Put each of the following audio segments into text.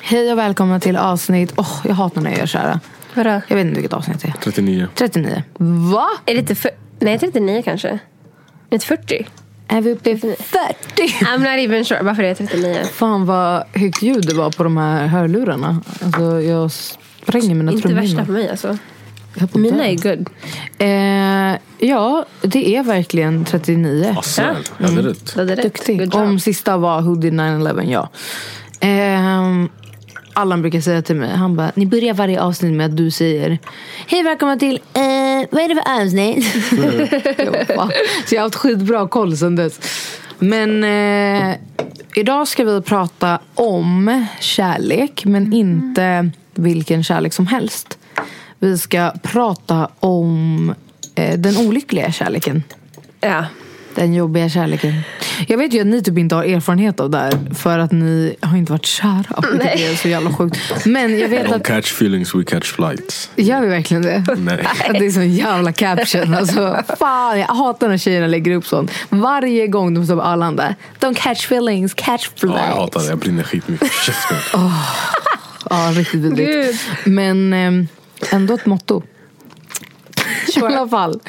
Hej och välkomna till avsnitt... Åh, jag hatar när jag gör så här. Vadå? Jag vet inte vilket avsnitt det är. 39. 39. Va? Är det inte för... Nej, 39 kanske. Är det inte 40? Är vi uppe i 40? I'm not even sure. Varför är det 39? Fan vad högt ljud det var på de här hörlurarna. Alltså jag spränger mina Inte värsta för mig alltså. Jag på Mina är good. Eh, ja, det är verkligen 39. Asså, jag hade rätt. Du hade rätt. Duktig. Good job. Om sista var Hoodie 9-11, ja. Eh, Allan brukar säga till mig, han bara, ni börjar varje avsnitt med att du säger Hej välkomna till, eh, vad är det för avsnitt? "Va?" Så jag har haft skitbra koll sen dess. Men eh, idag ska vi prata om kärlek, men inte vilken kärlek som helst. Vi ska prata om eh, den olyckliga kärleken. Ja. Den jobbiga kärleken. Jag vet ju att ni typ inte har erfarenhet av det här för att ni har inte varit kära. Nej. är så jävla sjukt. Men jag vet Don't att, catch feelings, we catch flights. gör vi verkligen det? Nej. Det är sån jävla caption. Alltså, fan, jag hatar när tjejerna lägger upp sånt. Varje gång de står på Arlanda. Don't catch feelings, catch Ja, flights. jag hatar det, jag brinner skitmycket. Käften. Ja, riktigt vidrigt. Men eh, ändå ett motto. I alla fall.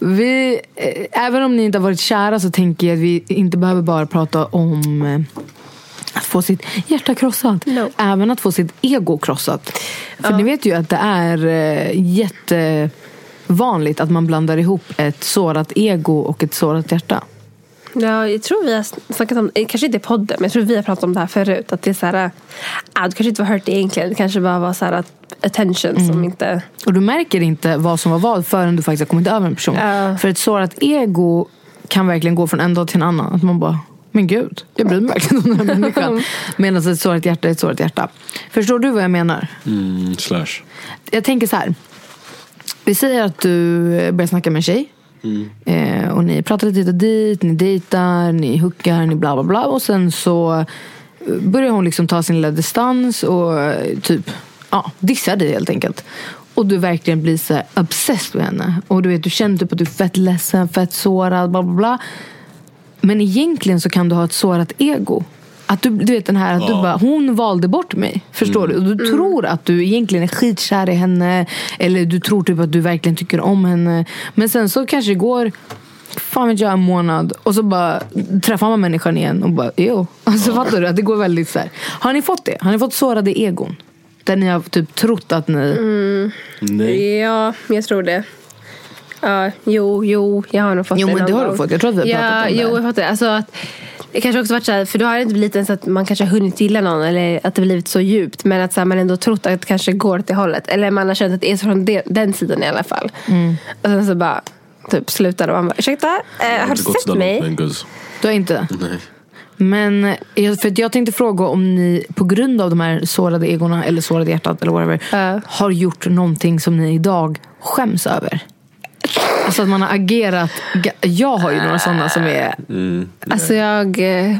Vi, eh, även om ni inte har varit kära så tänker jag att vi inte behöver bara prata om eh, att få sitt hjärta krossat. No. Även att få sitt ego krossat. För ni vet ju att det är eh, jättevanligt att man blandar ihop ett sårat ego och ett sårat hjärta. Ja, jag tror vi har snackat om, eh, kanske inte i podden, men jag tror vi har pratat om det här förut. Att det är så här, ah, det kanske inte var hört egentligen. Det kanske bara var så här att attention Mm. som inte... Och du märker inte vad som var vad förrän du faktiskt har kommit över en person. Ja. För ett sårat ego kan verkligen gå från en dag till en annan. Att man bara, men gud, jag bryr mig verkligen om den här människan. Medan ett sårat hjärta är ett sårat hjärta. Förstår du vad jag menar? Mm, slash. Jag tänker så här. Vi säger att du börjar snacka med en tjej. Eh, och ni pratar lite hit och dit, ni dejtar, ni hookar, ni bla bla bla. Och sen så eh, börjar hon liksom ta sin lilla distans och eh, typ ja, dissar dig helt enkelt. Och du verkligen blir så här obsessed med henne. Och du vet, du känner typ att du är fett ledsen, fett sårad, bla bla bla. Men egentligen så kan du ha ett sårat ego. Att du, du vet den här att du Ja. bara, hon valde bort mig. Förstår du? Och du tror att du egentligen är skitkär i henne. Eller du tror typ att du verkligen tycker om henne. Men sen så kanske det går, fan vet jag, en månad. Och så bara träffar man människan igen och bara, jo. Alltså fattar du? Att det går väldigt så här. Har ni fått det? Har ni fått sårade egon? Där ni har typ trott att ni... Nej. Ja, jag tror det. Ja, jo, jo, jag har nog fått Jo, det men någon det har du gång. fått. Jag tror att vi har ja, pratat om det. Jo, jag har fått det. Alltså att, det kanske också varit så här, för då har det inte blivit ens att man kanske har hunnit gilla någon eller att det blivit så djupt. Men att så här, man ändå trott att det kanske går åt det hållet. Eller man har känt att det är så från de, den sidan i alla fall. Mm. Och sen så bara typ slutar och man bara, ursäkta, eh, har du sett mig? Du har inte? Nej. Men jag- för jag tänkte fråga om ni på grund av de här sårade egorna eller sårade hjärtat eller whatever Ja. har gjort någonting som ni idag skäms över. Alltså att man har agerat. Jag har ju några sådana som är... Alltså jag... eh,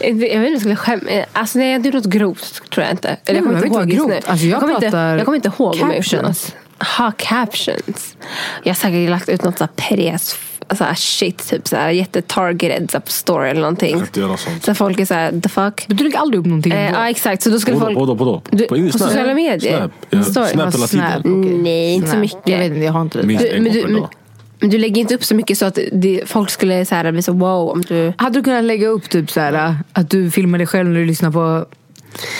jag vet inte om jag skulle skämma. Alltså nej, jag gjorde något grovt tror jag inte. Eller jag men kommer inte ihåg just nu. Alltså, jag kommer inte, pratar jag kommer inte ihåg om jag gjort. Ha captions. Jag har säkert lagt ut något så pres alltså här shit, typ så här jättetargeted så här på story eller någonting. Så folk är så här, the fuck. Men du lägger aldrig upp någonting. Eh, ja exakt, så då skulle folk... vadå, vadå? Du, På in- på Snap. sociala medier? Snap. Ja. Snap hela Snap, tiden. okej. Nej, inte så Snap. mycket. Jag vet inte, jag har inte det. Minst en men gång du- per men- dag. Men du lägger inte upp så mycket så att det, folk skulle så här, bli så wow om du... Hade du kunnat lägga upp typ så här, att du filmar dig själv när du lyssnar på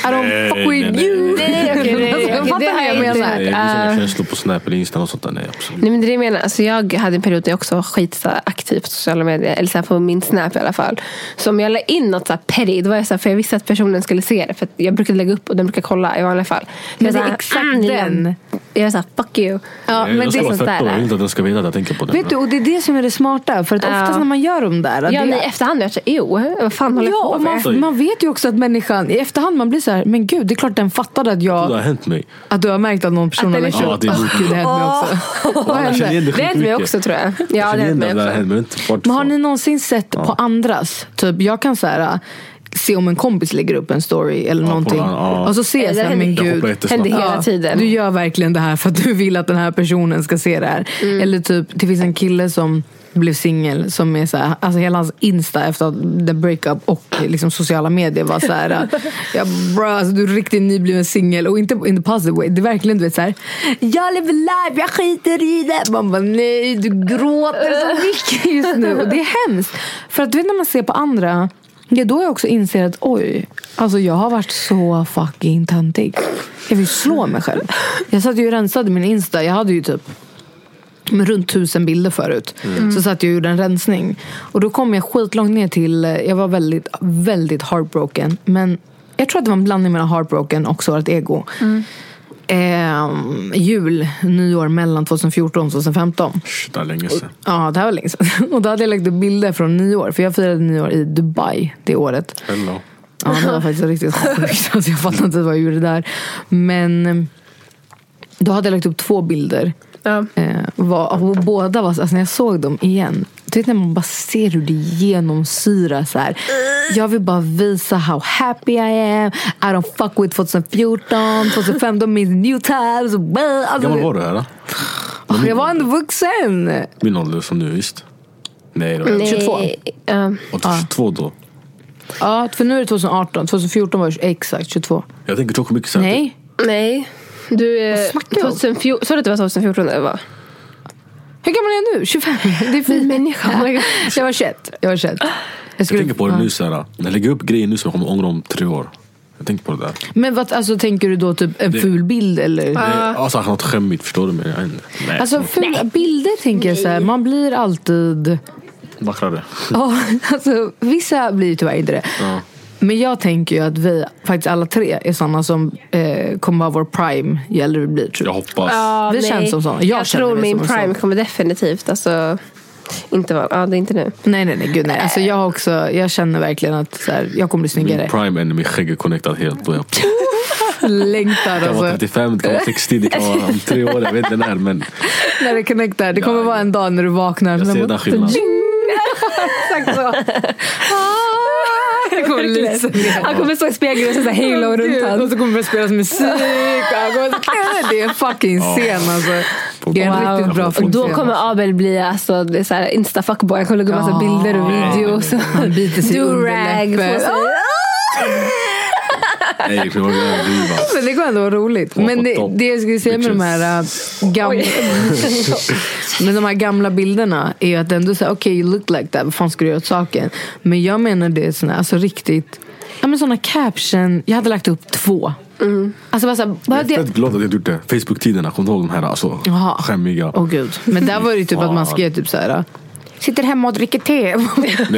I don't Nej, fuck with nej, you. nej. Nej, nej, Alltså, okej, fattar det ni har vad jag menar? Nej, mina känslor på Snap eller Insta och sånt där. Nej, absolut. Nej men det är det jag menar. Alltså, jag hade en period där jag också var skitaktiv på sociala medier. Eller så här, på min Snap i alla fall. Så om jag la in något så här petty, då var jag så här, för jag visste att personen skulle se det. För att jag brukade lägga upp och den brukar kolla i vanliga fall. Men det så är exakt "Mm, den." Jag är såhär, fuck you. Ja, men det är sånt där. Jag vill inte att den ska veta att jag tänker på den. Vet du, och det är det som är det smarta. För att Ja. oftast när man gör de där. Ja, det, i efterhand är jag såhär, ew, vad fan håller Ja, jag på med? man, man vet ju också att människan, i efterhand man blir så här, men gud, det är klart den fattade att Det har jag, hänt mig. att du har märkt att någon person har köpt. Ja, det är gud, det hände mig också. Vad Jag hände? det Det hände mig också tror jag. Ja, Jag det hände det mig också. hänt, men inte vart Men har ni någonsin sett på andras? Typ, jag kan så här, äh, se om en kompis lägger upp en story eller på någonting. den, ja. Och så ser jag Det så här, händer- men Jag gud. hoppar jättesnabbt. Hände hela tiden. Du gör verkligen det här för att du vill att den här personen ska se det här. Mm. Eller typ, det finns en kille som blev singel som är så här, alltså hela hans insta efter the breakup och liksom sociala medier var så här, ja, bro, alltså, du är riktigt nybliven singel och inte in the positive way. Det är verkligen du vet så här, jag lever live, jag skiter i det. Man bara nej, du gråter så mycket just nu och det är hemskt. För att du vet när man ser på andra, det är då jag också inser att oj, alltså jag har varit så fucking töntig. Jag vill slå mig själv. Jag satt ju och rensade min Insta. Jag hade ju typ runt tusen bilder förut. Så satt jag och gjorde en rensning. Och då kom jag skitlångt ner till, jag var väldigt, väldigt heartbroken. Men jag tror att det var en blandning mellan heartbroken och sårat ego. Ehm, jul, nyår mellan 2014 och 2015. Shit, det är länge sedan. Ja, det här var länge sedan. Och då hade jag lagt upp bilder från nyår. För jag firade nyår i Dubai det året. Hello. Ja, det var faktiskt riktigt sjukt. Alltså, jag fattar inte vad jag gjorde där. Men eh, då hade jag lagt upp två bilder. Ja. Eh, var, och båda var, alltså när jag såg dem igen. Du vet när man bara ser hur det genomsyrar så här. Jag vill bara visa how happy I am. I don't fuck with 2014, 2015 means new times. Alltså, Hur gammal var du här då? åh, jag var ändå vuxen. Min ålder som nu visst. Nej, var Nej, 22. ja. Och du är 22 då. Ja, för nu är det 2018. 2014 var det exakt 22. Jag tänker så mycket så här. Nej. Nej. Du är... snackar du om? 2014, sa du att det var 2014 det var? Hur gammal är jag nu? 25? Det är fint. människa. Jag var 21. Jag var 21. Jag, Jag skulle- tänker på det nu så här. När jag lägger upp grejer nu så kommer jag ångra om tre år. Jag tänker på det där. Men vad, alltså, tänker du då typ en Det- ful bild eller? Det alltså, något skämmigt, förstår du? Men jag, nej, Alltså fula bilder tänker jag så här, man blir alltid... vackrare. Ja, alltså, vissa blir tyvärr inte det. Ja. Men jag tänker ju att vi faktiskt alla tre är sådana som eh, kommer vara vår prime ju äldre vi blir. Tror Jag jag. hoppas. Ja, Vi nej. känns som såna. Jag Jag, känner tror min prime sån. kommer definitivt alltså, inte vara... Ja, det är inte nu. Nej, nej, nej. Gud, nej. Alltså, jag, har också, jag känner verkligen att så här, jag kommer bli Min snyggare. prime enemy skägg är connectad helt. Då är jag. Längtar Det kan vara alltså. 35, det kan vara 60, det kan vara om tre år. Jag vet inte när. Men När det connectar. Det kommer Ja, vara en dag när du vaknar. jag så ser den skillnaden. Exakt så. Kommer. Han kommer stå i spegeln och så här halo runt Gud, Och honom. så kommer det spelas musik. och han kommer- Det är en fucking scen alltså. Det är en Wow. riktigt bra Och filmscen. då kommer Abel bli alltså, det är så här insta-fuckboy. Han kommer lägga massa Ja. bilder och videos. Han biter sig i underläppen. Nej, det överdriva. Men det kommer ändå vara roligt. Men det, det jag skulle säga med de här äh, gamla, med de här gamla bilderna är ju att ändå säga okej you look like that, vad fan ska du göra åt saken? Men jag menar det är såna, alltså riktigt, ja men såna caption, jag hade lagt upp två. Alltså bara såhär, bara Jag är det, fett glad att jag gjort det. Facebook-tiderna, kommer du ihåg de här alltså, skämmiga? Åh gud. Men där var det ju typ att man skrev typ såhär Sitter hemma och dricker te.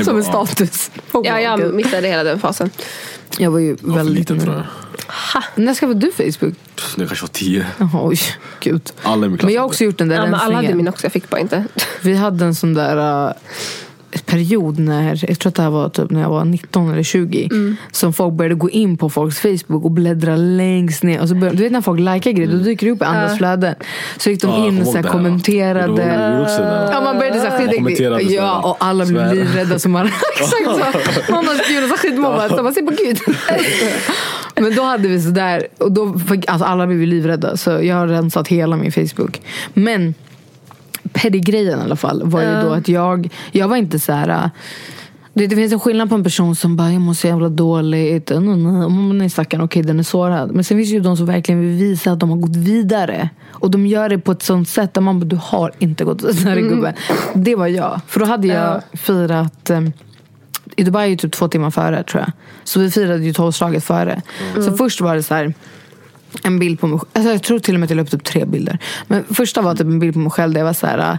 Som en status. Ja, jag missade hela den fasen. jag var ju Jag var väldigt... liten tror jag. När skaffade du Facebook? När jag kanske var tio. Jaha, oj, gud. Alla i min klass Men jag har också gjort den där Ja, men alla hade rensningen. min också, jag fick bara inte. Vi hade en sån där uh, period när, jag tror att det här var typ när jag var 19 eller 20. Mm. Som folk började gå in på folks Facebook och bläddra längst ner. Och så började, du vet när folk likar grejer, då dyker det upp i andras flöden. Så gick de Mm. Ja, in och så kommenterade. där. Ja, man började så här, skit, kommenterade så Ja, och alla blev livrädda. Som man, exakt så. Någon har skrivit något skitmobbad. Så man ser på gud. Men då hade vi sådär. Och då alltså alla blev livrädda. Så jag har rensat hela min Facebook. Men petty-grejen i alla fall var ju då att jag, jag var inte så här. äh, Det, det finns en skillnad på en person som bara, jag mår så jävla dåligt. Mm, mm, mm. Nej stackarn, okej den är sårad. Men sen finns det ju de som verkligen vill visa att de har gått vidare. Och de gör det på ett sånt sätt där man bara, du har inte gått vidare gubben. Det var jag. För då hade jag firat eh, i Dubai är ju typ två timmar före tror jag. Så vi firade ju tolvslaget före. Så först var det så här en bild på mig alltså Jag tror till och med att jag la upp typ tre bilder. Men första var typ en bild på mig själv där jag var så här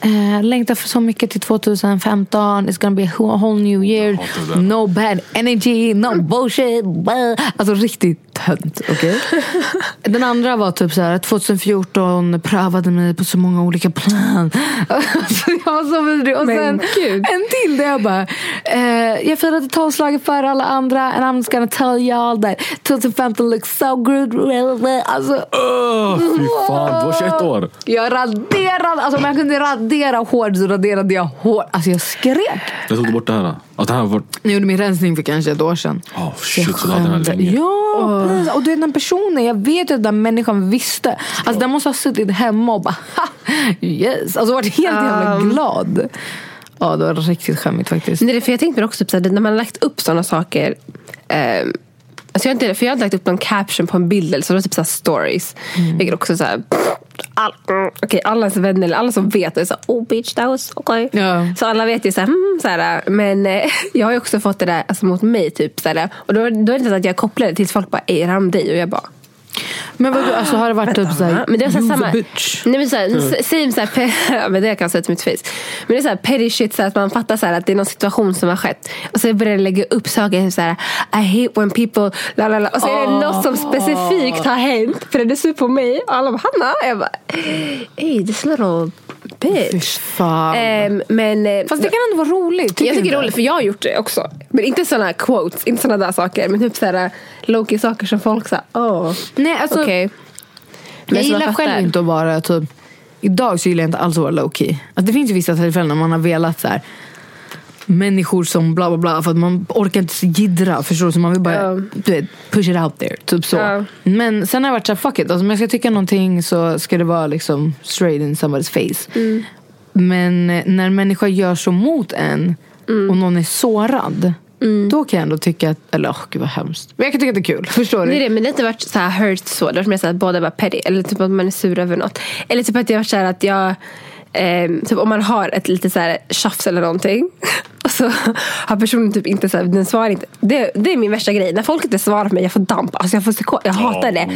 Eh, längtar för så mycket till 2015. It's gonna be a whole new year. det. No bad energy, no bullshit. blah. Alltså riktigt tönt. Okay? Den andra var typ så här 2014 prövade mig på så många olika plan. Alltså, jag var så vidrig. Och Men sen gud. en till där jag bara eh, Jag firade tolvslaget före alla andra and I'm just gonna tell y'all that 2015 looks so good. Alltså, Öh, fy fan, du var 21 år. jag raderade, alltså om jag kunde radera hård så raderade jag hård. Alltså jag skrek. Jag tog bort det här. Det här var... Jag gjorde min rensning för kanske ett år sedan. Oh, shit, så du hade den här länge. Ja, precis. och du vet den personen, jag vet ju att den människan visste. Alltså den måste ha suttit hemma och bara ha, yes. Alltså varit helt jävla glad. Ja, det var riktigt skämmigt faktiskt. Nej, det är för jag tänkte också typ, när man har lagt upp sådana saker. ehm, alltså jag, har inte, för jag har inte lagt upp någon caption på en bild eller så det var typ så stories. Vilket också så här, all, mm, okej, alla ens vänner, eller alla som vet, är så här, oh bitch that was okay. Ja. Så alla vet ju så här, mm, så här men eh, jag har ju också fått det där alltså, mot mig. Typ, så här, och då, då är det inte så att jag kopplar det tills folk bara, är det om dig? Och jag bara, Men vadå, alltså har det varit typ såhär, men det är så här "You the samma, bitch? nej men s- same så här, pe- ja, men det kan jag säga till mitt face. Men det är så här petty shit så att man fattar så här, att det är någon situation som har skett. Och så börjar jag lägga upp saker typ så här, I hate when people, la, la, la. och så är det något som specifikt har hänt. För det är så på mig. Och alla bara, Hanna? Jag bara, hey this little bitch. fan. Ehm, men, eh, Fast det kan ändå vara roligt. jag tycker det är roligt för jag har gjort det också. Men inte sådana quotes, inte sådana där saker. Men typ sådana low saker som folk säger, åh. Nej, alltså, Okej. Men Jag så man gillar själv inte att vara typ Idag så gillar jag inte alls att vara low key. Alltså, det finns ju vissa tillfällen när man har velat så här människor som bla bla bla för att man orkar inte jiddra. Förstår du? Så man vill bara Ja. du vet, push it out there. Typ så. Ja. Men sen har jag varit såhär, fuck it. Alltså, om jag ska tycka någonting så ska det vara liksom straight in somebody's face. Mm. Men eh, när en människa gör så mot en Mm. och någon är sårad. Då kan jag ändå tycka att, eller åh gud vad hemskt. Men jag kan tycka att det är kul. Förstår du? Det är det, men det har inte varit så här hurt så. Det har varit mer att båda var petty. Eller typ att man är sur över något. Eller typ att jag har varit så här att jag ehm, typ om man har ett lite så här tjafs eller någonting. Och så har personen typ inte så här, den svarar inte. Det, det är min värsta grej. När folk inte svarar på mig, jag får damp. Alltså jag får psyko- Jag hatar det.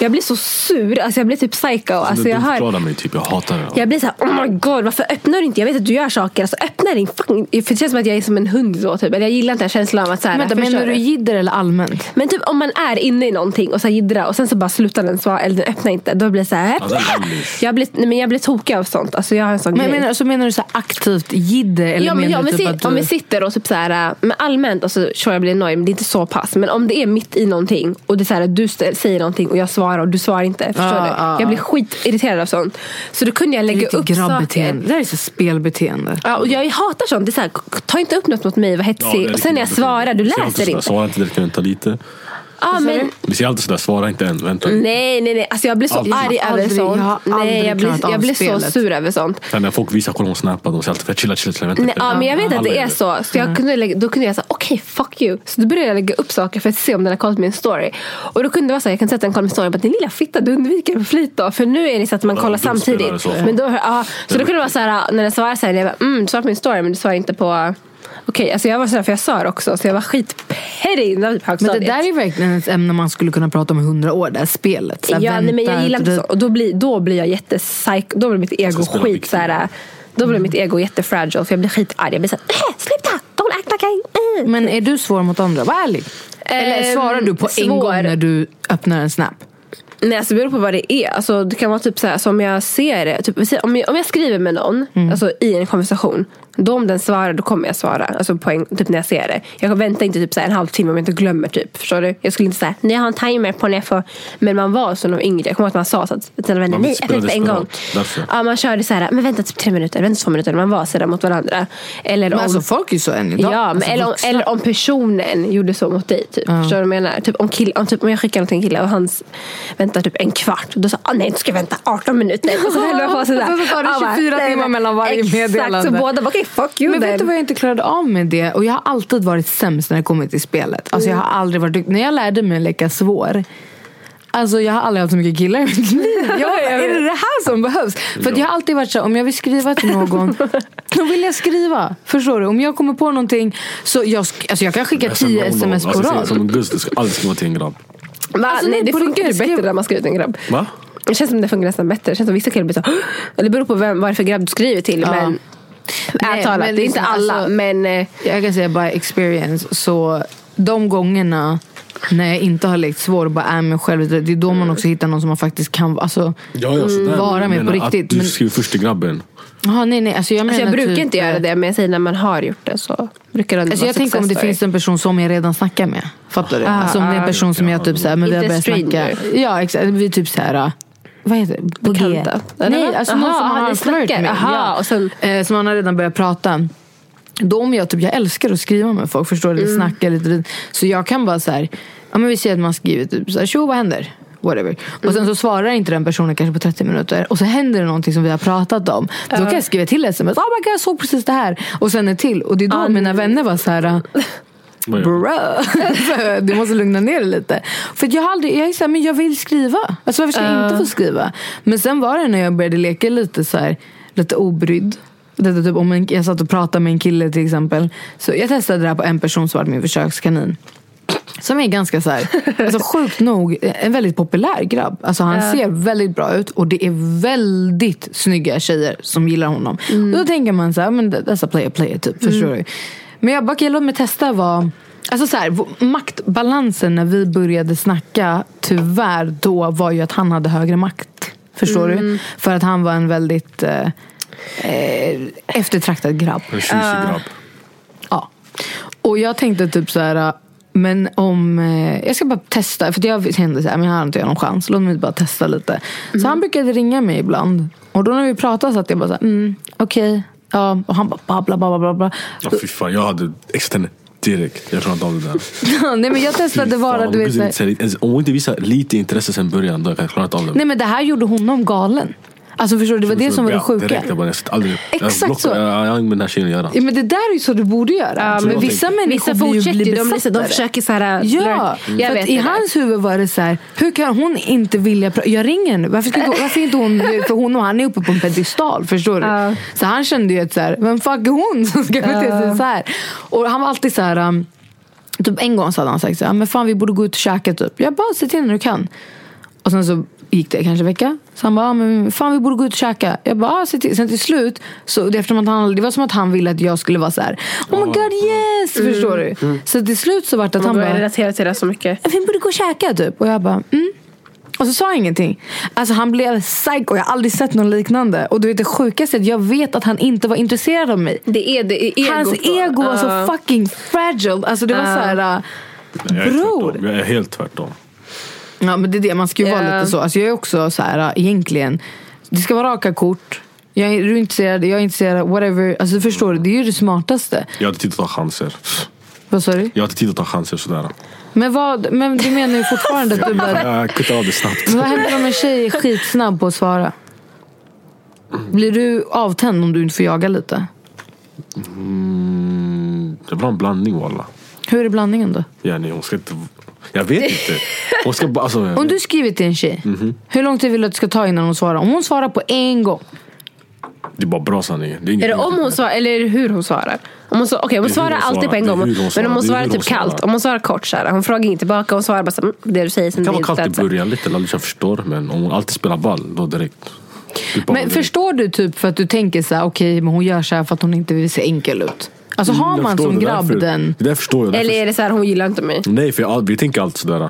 Jag blir så sur. Alltså jag blir typ psycho. Alltså du jag skadar mig typ, jag hatar det. jag blir så här, oh my god, varför öppnar du inte? Jag vet att du gör saker. Alltså öppna din fucking... För det känns som att jag är som en hund då. Typ. Eller jag gillar inte den känslan av att så här, Vänta, förstår menar du jidder eller allmänt? men typ om man är inne i någonting och så här jiddrar och sen så bara slutar den svara eller den öppnar inte. Då blir det så här. Lallish. Jag blir, nej, men jag blir tokig av sånt. Alltså jag har en sån Men grej. menar, så menar du så här aktivt jidder? Eller ja, men, menar ja, du men typ si, att du... Om vi sitter och typ så här, men allmänt, alltså, sure jag blir nöjd men det är inte så pass. Men om det är mitt i någonting och det är så här, du säger någonting och jag svarar och du svarar inte. Förstår Ja, du? ja, jag blir ja. skitirriterad av sånt. Så då kunde jag Det är lägga lite upp saker. Det där är så spelbeteende. Ja, och jag hatar sånt. Det är så här, ta inte upp något mot mig, var Ja, hetsig. är och sen när jag svarar, du läser inte. Svara inte direkt, vänta lite. Ja, men, Vi säger alltid sådär, svara inte än, vänta. Nej, nej, nej. Alltså jag blir så Aldrig. arg över Aldrig, sånt. jag har aldrig nej, jag blir, jag blir så sur över sånt. Sen när folk visar, kolla hon snappar, de säger alltid chilla, chilla, chilla, vänta. Nej, ja, men jag vet att det är så. Så jag kunde lägga, då kunde jag säga okej fuck you. Så då började jag lägga upp saker för att se om den har kollat min story. Och då kunde det vara så här, jag kan sätta en koll min story. Jag Bara, din lilla fitta, du undviker på flit då. För nu är det så att man Ja, kollar samtidigt. så. Men då, ja, så då kunde det vara så här, när den svarar så här, jag bara, mm, du svarar på min story men du svarar inte på Okej, alltså jag var sådär för jag sa det också. Så jag var skitpetty när jag var typ Men det högstadiet. där är verkligen ett ämne man skulle kunna prata om i hundra år. Det här spelet. Så här, Ja, nej, men jag gillar inte du- så. Och då blir, då blir jag jättepsyk. Då blir mitt ego ska spela skit såhär. Då blir mitt ego jättefragile för jag blir skitarg. Jag blir såhär, äh, sluta! Don't act like I... Äh. Men är du svår mot andra? Var ärlig. Eller Ehm, svarar du på en svår. gång när du öppnar en snap? Nej, alltså det beror på vad det är. Alltså, det kan vara typ såhär, som jag ser det. Typ, om, jag, om jag skriver med någon Mm. alltså, i en konversation. Då om den svarar, då kommer jag svara. Alltså på en, typ när jag ser det. Jag väntar inte typ en halvtimme om jag inte glömmer. Typ, förstår du? Jag skulle inte säga, nej jag har en timer på när jag får. Men man var så när yngre. Jag kommer ihåg att man sa så att sina vänner, Man nej jag väntar en gång. därför. Ja, man körde såhär, men vänta typ tre minuter, vänta två minuter. Man var sådär mot varandra. Eller Men om, alltså folk är ju så än idag. Ja, men alltså, eller, om, eller om personen gjorde så mot dig. Typ. Förstår du vad jag menar? Typ om, kill, om, typ, om jag skickar något till en kille och han väntar typ en kvart. Då sa ah, nej, du ska vänta 18 minuter. Och så höll jag på sådär. Och så tar det Ja, bara, 24 nej, timmar mellan varje Exakt, meddelande. så båda bara, okej Fuck you Men vet then. du vad jag inte klarade av med det? Och jag har alltid varit sämst när det kommer till spelet. Alltså jag har aldrig varit. När jag lärde mig att leka svår. Alltså jag har aldrig haft så mycket killar i mitt liv. Jag, är det det här som behövs? För att jag har alltid varit så om jag vill skriva till någon, då vill jag skriva. Förstår du? Om jag kommer på någonting, så jag, alltså jag kan skicka som tio sms på alltså, säger rad. Som en guzz, du ska aldrig skriva till en grabb. Va? Alltså, nej, det på funkar ju bättre när man skriver till en grabb. Va? Det känns som det funkar nästan bättre. Det känns som vissa killar blir så Det beror på vem, vad det är för grabb du skriver till. Ja. Men Nej, ärligt talat, men det är inte liksom, alla. alltså- men eh, Jag kan säga by experience, så de gångerna när jag inte har lekt svår och bara är mig själv, det är då man också hittar någon som man faktiskt kan alltså, Ja, ja, sådär. vara med på riktigt. Att du skriver först till grabben. Aha, nej, nej, alltså jag menar alltså jag brukar typ, inte göra det. Men jag säger när man har gjort det så brukar det Alltså jag tänker om det finns en person som jag redan snackar med. Fattar du? Ah, alltså om det är en ah. person som jag typ såhär, men vi har börjat snacka. Ja exakt, vi typ såhär, vad heter det? Bekanta. Eller Nej, alltså Aha, någon som aha, man har ni en flört med. Aha, ja. och sen- eh, som man har redan börjat prata. Om jag typ, jag älskar att skriva med folk, förstår du? Mm. Snacka lite. Så jag kan bara så här, ja men vi säger att man skriver typ såhär, tjo vad händer? Whatever. Och Mm. sen så svarar inte den personen kanske på 30 minuter. Och så händer det någonting som vi har pratat om. Då kan jag skriva till sms. Oh my god jag såg precis det här. Och sen ett till. Och det är då mina vänner var så här. Gör du? Bro, du måste lugna ner dig lite. För jag, har aldrig, jag är så här, men jag vill skriva. Alltså varför ska jag inte få skriva? Men sen var det när jag började leka lite så här, lite obrydd. Detta typ om en, jag satt och pratade med en kille till exempel. Så jag testade det här på en person som var min försökskanin. Som är ganska så här, alltså sjukt nog, en väldigt populär grabb. Alltså han ser väldigt bra ut och det är väldigt snygga tjejer som gillar honom. Och då tänker man så här, men that's a player player typ, förstår du? Men jag bara, okej, låt mig testa vad Alltså så här, maktbalansen när vi började snacka, tyvärr då var ju att han hade högre makt. Förstår du? För att han var en väldigt eh, eh, eftertraktad grabb. En tjusig grabb. Ja. Och jag tänkte typ så här. Men om, eh, jag ska bara testa, för jag kände så här, men jag har inte någon chans. Låt mig bara testa lite. Så han brukade ringa mig ibland. Och då när vi pratade så att jag bara så här, mm, okej. Ja, och han bara babbla, babbla, babbla. Ja, fy fan, jag hade extern direkt. Jag klarade inte av det där. Nej men jag testade bara, du vet. Så här- Om hon inte visar lite intresse sen början, då kan jag klara av det. Nej men det här gjorde honom galen. Alltså förstår du, det var det som var det sjuka. Direkt, jag bara, jag sitter aldrig... Exakt jag blockar- så. Jag, jag med den här tjejen att göra. Ja, men det där är ju så du borde göra. Ja, men vissa människor fortsätter ju. De, de försöker så här... Ja, jag för vet i hans huvud var det så här, hur kan hon inte vilja prata? Jag ringer henne, varför, varför inte hon, för hon och han är uppe på en pedestal, förstår du? Så han kände ju att så här, vem fuck är hon som ska bete sig så här? Och han var alltid så här, um, typ en gång så hade han sagt så här, men fan vi borde gå ut och käka typ. Jag bara, se till när du kan. Och sen så gick det kanske en vecka. Så han bara, ah, men fan vi borde gå ut och käka. Jag bara, ah, se till. Sen till slut, så det, eftersom att han, det var som att han ville att jag skulle vara så här, oh my god yes! Förstår du? Så till slut så vart det att han bara, relatera till det så mycket. vi borde gå och käka typ. Och jag bara, mm. Och så sa jag ingenting. Alltså han blev psycho, jag har aldrig sett någon liknande. Och du vet det sjukaste är att jag vet att han inte var intresserad av mig. Det är det är Hans ego var Ja. så fucking fragile. Alltså det var så här, Jag är bror. Jag är helt tvärtom. Ja men det är det, man ska ju vara Ja. lite så. Alltså jag är också så här, äh, egentligen, det ska vara raka kort. Jag är, du är intresserad, jag är intresserad, whatever. Alltså förstår du, det är ju det smartaste. Jag har inte tid att ta chanser. Vad sa du? Jag har inte tid att ta chanser sådär. Men, vad, men du menar ju fortfarande att du bara... Jag kuttar av det snabbt. Men vad händer om en tjej är skitsnabb på att svara? Blir du avtänd om du inte får jaga lite? Mm, det var en blandning walla. Hur är blandningen då? Yani, hon ska inte... Jag vet inte. Hon ska bara... Alltså, jag Om vet. du skriver till en tjej, Mhm. hur lång tid vill du att det ska ta innan hon svarar? Om hon svarar på en gång. Det är bara bra sanningen. Det är, inget Är det om hon svarar eller är det hur hon svarar? Om hon, okay, om hon Det är hur svarar hon alltid på svarar. en Det är gång. hur hon Men svarar. om hon Det är svarar hur typ hon svarar. kallt. Om hon svarar kort så här, hon frågar inte tillbaka. Hon svarar bara så, här, mm, det du säger sen Det kan vara kallt i början lite, Lallisha jag förstår. Men om hon alltid spelar ball, då direkt. Bara Men direkt. förstår du typ för att du tänker så här, okej men hon gör så här för att hon inte vill se enkel ut. Alltså har Jag man förstår, som grabb därför- den... Det där förstår jag. Eller är det så här, hon gillar inte mig? Nej, för jag, vi tänker alltid sådär.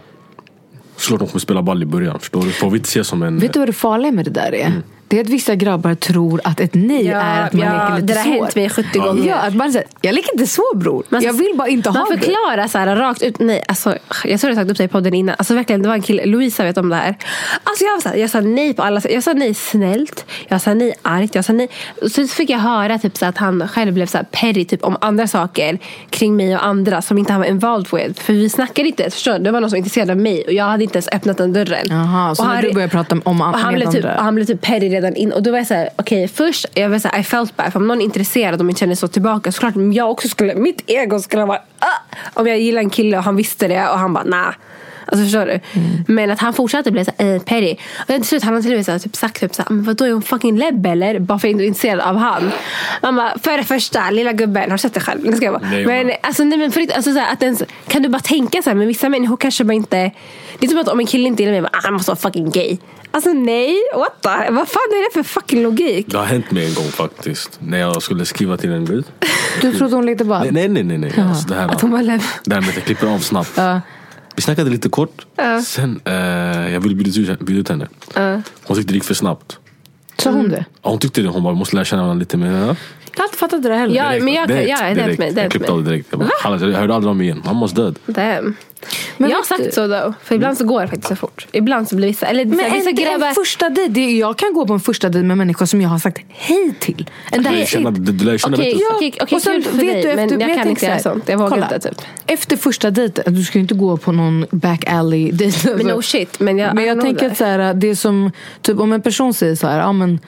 Såklart hon kommer spela ball i början. Förstår du? Får vi inte se som en... Vet du vad det farliga med det där är? Det är att vissa grabbar tror att ett nej Ja, är att man ja, leker lite det där har svår. hänt mig 70 gånger. Ja, att man säger, jag leker inte så bror. Man- jag vill bara inte Man ha det. förklarar så här rakt ut. Nej, alltså, jag tror jag sagt upp det i podden innan. Alltså verkligen, det var en kille, Louisa vet om det här. Alltså jag, var så här, jag sa nej på alla sätt. Jag sa nej snällt. Jag sa nej argt. Jag sa nej. Så fick jag höra typ så att han själv blev så här petty typ om andra saker kring mig och andra som inte han var involved with. För vi snackade inte. Förstår? Det var någon som var intresserad av mig och jag hade inte ens öppnat den dörren. Jaha, så Och när han- du började prata om och han, blev typ, andra- och han blev typ petty redan in. Och då var jag såhär, okej först, jag var såhär, I felt bad. För om någon är intresserad och inte känner så tillbaka. Såklart jag också skulle, mitt ego skulle vara, ah! Om jag gillar en kille och han visste det och han bara, nah. Alltså förstår du? Men att han fortsatte bli såhär, eh, petty. Och till slut han har till och med så här, typ sagt typ såhär, men vadå är hon fucking lebb eller? Bara för att jag är intresserad av han. Man bara, för det första, lilla gubben, har du sett det själv? Ska jag vara. Nej, men alltså, nej, men för, alltså, så här, att ens, kan du bara tänka så här, men vissa människor kanske bara inte... Det är som att om en kille inte gillar mig, bara, ah, han måste vara fucking gay. Alltså nej, what the? Vad fan är det för fucking logik? Det har hänt mig en gång faktiskt. När jag skulle skriva till en brud. Du trodde hon lekte ball? Nej nej nej. nej. Alltså, det, här, Att hon var det här med att jag klipper av snabbt. Vi snackade lite kort. Sen eh, jag ville bjuda ut, bjuda ut henne. Hon tyckte det gick för snabbt. Sa hon det? Ja, Hon tyckte det. Hon bara, måste lära känna varandra lite mer. Jag har alltid fattat det heller. Ja, men jag, Direkt, ja, det direkt. Det är Jag klippte av det direkt. Jag, bara, "Hallas, jag hörde aldrig om igen. Mammas död. Damn. Men jag har sagt du- så då. För ibland så går det faktiskt så fort. Ibland så blir vissa, eller Men vissa en, grabbar... en första dejt, det är- jag kan gå på en första dejt med människor som jag har sagt hej till. En Du lär känna, it. du, du lär ju känna Okej, bättre. okej, okej, Och sen kul för vet dig. du men efter- jag kan inte göra så sånt. Jag vågar kolla. inte typ. Efter första dejten, du ska ju inte gå på någon back alley dejt. Men no shit. Men jag, Men jag tänker att så här, det är som, typ om en person säger så här, ja men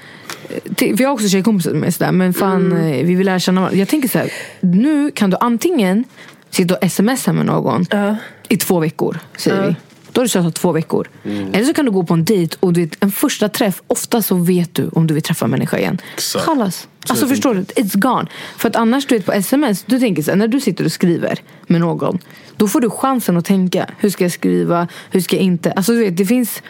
eh, till, för jag har också tjejkompisar med sådär, men fan Mm. eh, vi vill lära känna varandra. Jag tänker så här, nu kan du antingen sitta och smsa med någon i två veckor, säger vi. Då har du tjatat två veckor. Eller så kan du gå på en dejt och du vet, en första träff, ofta så vet du om du vill träffa en människa igen. Exakt. Kallas. Så Alltså förstår du? It's gone. För att annars du vet på sms, du tänker så här, när du sitter och skriver med någon. Då får du chansen att tänka, hur ska jag skriva, hur ska jag inte? Alltså du vet, det finns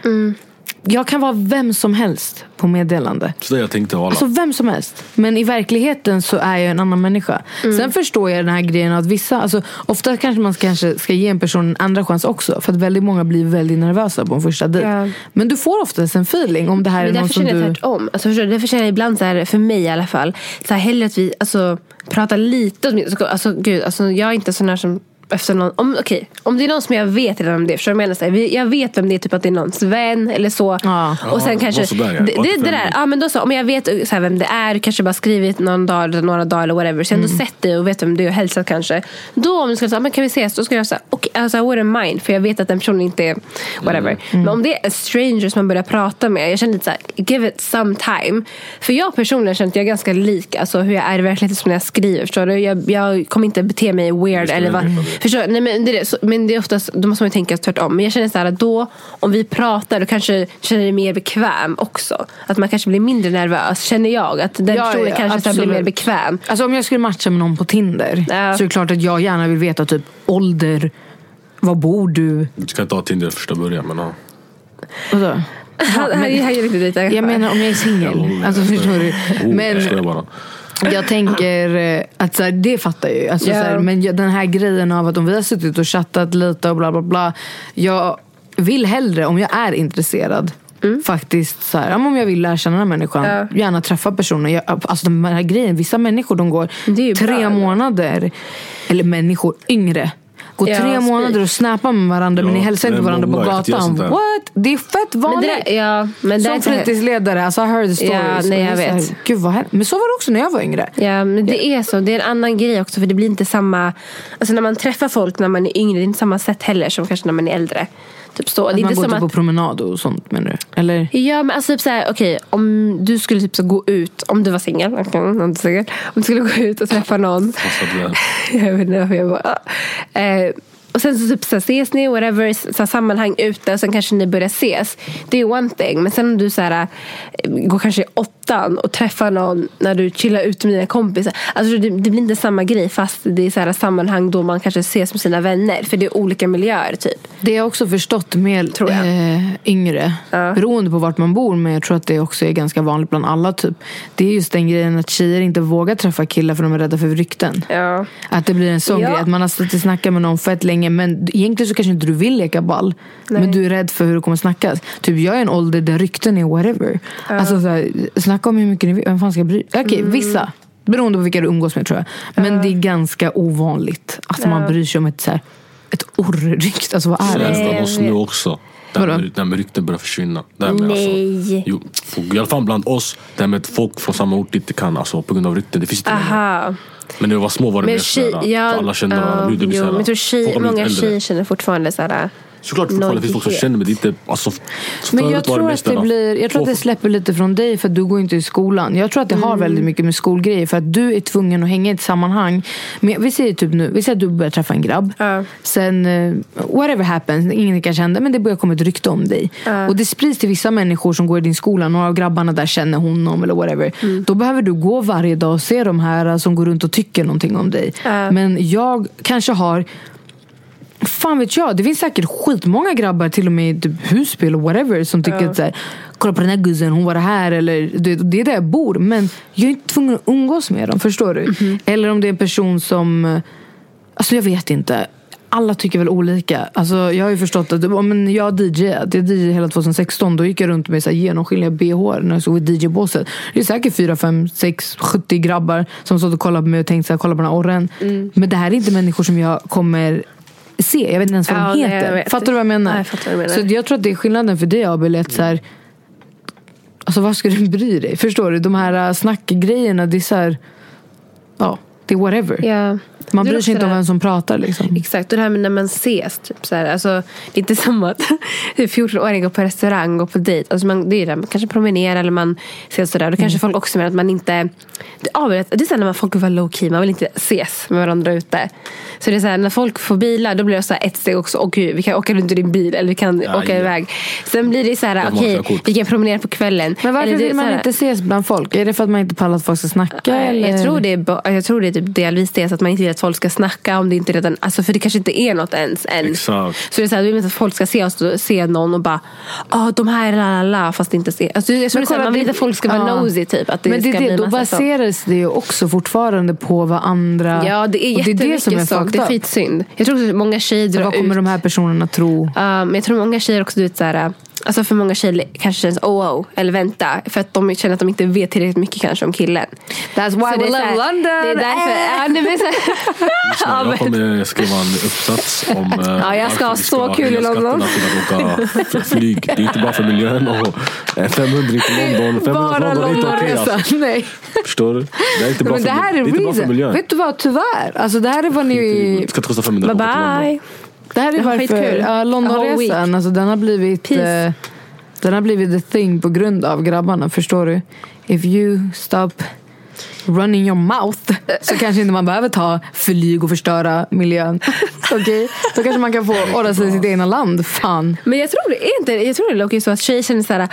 jag kan vara vem som helst på meddelande. Så det jag tänkte alla. Alltså vem som helst. Men i verkligheten så är jag en annan människa. Sen förstår jag den här grejen att vissa, alltså ofta kanske man ska, kanske ska ge en person en andra chans också. För att väldigt många blir väldigt nervösa på en första dejt. Ja. Men du får oftast en feeling om det här Men är någon som du... tvärtom. Alltså, förstår du? Därför känner jag ibland så här, för mig i alla fall, så här, hellre att vi alltså, pratar lite. åtminstone. Alltså, gud, alltså, jag är inte sån här som efter någon, om, okej, om det är någon som jag vet redan om det, förstår du vad jag menar? Så här, vi- Jag vet vem det är, typ att det är någons vän eller så. Ja. Och sen Ja, kanske, sådär, ja. det, det, det där, ja men då så, om jag vet så här, vem det är, kanske bara skrivit någon dag eller några dagar eller whatever, så jag har ändå sett dig och vet vem du är och hälsat kanske. Då om du skulle säga, men kan vi ses? Då skulle jag säga, okej, alltså I wouldn't mind, för jag vet att den personen inte är whatever. Men om det är en stranger som man börjar prata med, jag känner lite såhär, give it some time. För jag personligen känner att jag är ganska lik alltså, hur jag är i verkligheten som när jag skriver. Förstår du? Jag, jag kommer inte bete mig weird eller vad. Förstår, nej, men, det är, det. Så, men det är oftast, då måste man ju tänka tvärtom. Men jag känner så här att då, om vi pratar, då kanske känner dig mer bekväm också. Att man kanske blir mindre nervös, känner jag. Att den Ja, personen ja, kanske så blir mer bekväm. Alltså om jag skulle matcha med någon på Tinder Ja. så är det klart att jag gärna vill veta typ ålder, var bor du? Du ska inte ha Tinder första början men ja. Vadå? Han, han, han inte dejta. Jag menar om jag är singel. Alltså förstår du? Oh, Men jag tänker eh, att så här, det fattar jag ju. Alltså, så här, men den här grejen av att om vi har suttit och chattat lite och bla bla bla. Jag vill hellre, om jag är intresserad, faktiskt så här, om jag vill lära känna den här människan, Mm. Ja. gärna träffa personen. Jag, alltså den här grejen, vissa människor de går tre bra, månader, eller människor, yngre. Går Ja, tre månader och snappar med varandra men Ja, ni hälsar inte varandra på gatan. What? Det är fett Men vanligt. det ja, men det där är Som fritidsledare, alltså I heard the stories. Ja, nej, jag så här, vet. Gud vad? Men så var det också när jag var yngre. Ja, men det är så. Det är en annan grej också. För det blir inte samma... Alltså när man träffar folk när man är yngre, det är inte samma sätt heller som kanske när man är äldre. Typ så. Att det är man inte går som typ på att... promenad och sånt menar du? Eller? Ja men alltså typ såhär, okej om du skulle typ så gå ut, om du var singel, okej, om du skulle gå ut och träffa någon, jag vet inte varför jag bara, ah. eh, och sen så typ så ses ni, whatever, så sammanhang ute och sen kanske ni börjar ses. Det är one thing. Men sen om du så här, eh, går kanske i åttan och träffar någon när du chillar ute med dina kompisar. Alltså det, det blir inte samma grej fast det är så här sammanhang då man kanske ses med sina vänner. För det är olika miljöer typ. Det jag också förstått med Tror jag. eh, yngre. Ja. Beroende på vart man bor. Men jag tror att det också är ganska vanligt bland alla. Typ. Det är just den grejen att tjejer inte vågar träffa killar för de är rädda för rykten. Ja. Att det blir en sån Ja. grej. Att man har suttit och snackat med någon fett länge. Men egentligen så kanske inte du vill leka ball. Nej. Men du är rädd för hur det kommer snackas. Typ jag är i en ålder där rykten är whatever. Alltså så här, snacka om hur mycket ni vill. Vem fan ska bry Okej, Mm. vissa. Beroende på vilka du umgås med tror jag. Men det är ganska ovanligt att man bryr sig om ett, så här, ett orrrykte. Alltså vad är det? oss vet. nu också. Vadå? med, med rykten börjar försvinna. Det här med Nej. Alltså, jo, folk- I alla fall bland oss. Det här med att folk från samma ort inte kan alltså, på grund av rykten. Det finns inte längre. Aha. Men när vi var små var det Men mer tjej, sådär. ja, för alla kände varandra. Nu det blir jo, såhär, men jag tror folk tjej, har blivit många tjejer känner fortfarande så här. Såklart fortfarande det finns folk som Nojighet. känner mig. Det är inte, alltså, Men jag tror, mest att det blir, jag tror att det släpper lite från dig för att du går inte i skolan. Jag tror att det har Mm. väldigt mycket med skolgrejer för att du är tvungen att hänga i ett sammanhang. Men vi säger typ nu, vi säger att du börjar träffa en grabb. Ja. Sen, eh, whatever happens, ingen kanske händer men det börjar komma ett rykte om dig. Och det sprids till vissa människor som går i din skola. Några av grabbarna där känner honom eller whatever. Mm. Då behöver du gå varje dag och se de här som går runt och tycker någonting om dig. Ja. Men jag kanske har Fan vet jag, det finns säkert skitmånga grabbar till och med i typ Husby eller whatever som tycker att så här, kolla på den här guzzen, hon var det här eller det, det är där jag bor. Men jag är inte tvungen att umgås med dem, förstår du? Mhm. Eller om det är en person som, alltså jag vet inte. Alla tycker väl olika. Alltså, jag har ju förstått att ja, men jag DJ, jag DJ hela 2016. Då gick jag runt med så här genomskinliga bh när jag stod i DJ-båset. Det är säkert 4, 5, 6, 70 grabbar som stod och kollade på mig och tänkte så här, kolla på den här orren. Mm. Men det här är inte människor som jag kommer se. Jag vet inte ens vad Ja, de nej, heter. vet. Fattar du vad jag menar? Nej, jag fattar vad du menar. Så jag tror att det är skillnaden för dig Abel. Att så här, alltså vad ska du bry dig? Förstår du? De här äh, snackgrejerna, det är så här, ja, det är whatever. Ja. Man bryr sig inte om vem som pratar liksom. Exakt, och det här med när man ses. Typ, så här, alltså, det är inte som att en 14-åring går på restaurang, går på dejt. Alltså, man, det är det, man kanske promenerar eller man ses sådär. Då kanske folk också menar att man inte... Det, ja, det är så här när man, folk vill vara low key, man vill inte ses med varandra ute. Så det är så här, när folk får bilar då blir det så här ett steg också. Åh gud, vi kan åka runt i din bil eller vi kan Ja, åka ja. iväg. Sen blir det så här, okej, kort. vi kan promenera på kvällen. Men varför Eller vill man inte ses bland folk? Är det för att man inte pallar att folk ska snacka? Nej, eller? Jag tror det är, jag tror det är typ delvis det, så att man inte vill att folk ska snacka om det inte redan, alltså för det kanske inte är något ens än. Exakt. Så det är så här, du vill inte att folk ska se oss, se någon och bara, ja de här la la la, fast inte se. Alltså, jag så här, kolla, man vill det- inte att folk ska vara ja. nosy typ. Att det Men det ska är det, bli då baseras det ju också fortfarande på vad andra... Ja, det är och det är det jättemycket som är sånt. Det är skitsynd. Jag tror också många tjejer Så drar vad kommer ut. de här personerna tro? Uh, men jag tror många tjejer också, du vet såhär, alltså för många tjejer kanske känns oh, oh eller vänta. För att de känner att de inte vet tillräckligt mycket kanske om killen. That's why Så we det är så love London! Det är därför, ja, nej, men så här- jag kommer skriva en uppsats om eh, Ja, jag ska ha så kul i London. åka flyg. Det är inte bra för miljön. Och eh, 500 till London. 500 till Bara London är inte okej. Alltså. Nej. Förstår du? Det är inte bra Men för, det här är det är inte bra för miljön. Vet du vad, tyvärr. Alltså det här är vad ni... Det ska inte kosta 500 Bye bye. Det här är varför ja, Londonresan, alltså, den har blivit eh, Den har blivit the thing på grund av grabbarna, förstår du? If you stop running your mouth så kanske inte man behöver ta flyg och förstöra miljön. Okej? Då kanske man kan få ordna sig i sitt egna land. Fan. Men jag tror det är inte, jag tror det är så att tjejer känner såhär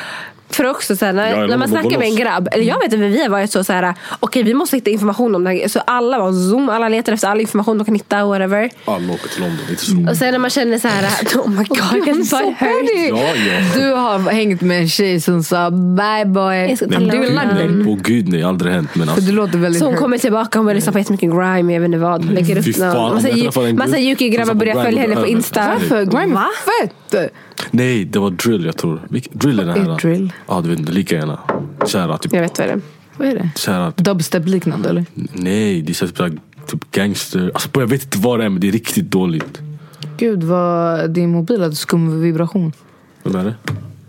för också så här, när, Ja, när man snackar med en grabb, eller jag vet inte men vi har varit så, så här, okej vi måste hitta information om det här. Så alla var zoom, alla letar efter all information de kan hitta, whatever. Alla åker till London. Det är inte så. Och sen när man känner så här, oh my god, hurt. petty. Ja, ja. Du har hängt med en tjej som sa bye boy. Nej, Du gud, på gud nej, aldrig hänt. Men För alltså, du låter väldigt Så hon hurt. kommer tillbaka, hon börjar lyssna på jättemycket grime, jag vet inte vad. Lägger upp någon. om Massa, massa gud Yuki-grabbar börjar följa henne på. Insta. Varför? Grime är fett! Nej, det var drill jag tror. Vilk- Drill är den Vad är här. drill? Ja, du vet inte. Lika gärna. Kära, typ. Jag vet vad det är. Vad är det? Kära, Dubstep-liknande eller? nej, det är så här typ, så här, typ gangster. Alltså, jag vet inte vad det är men det är riktigt dåligt. Gud vad din mobil hade skum vibration. Vem är det?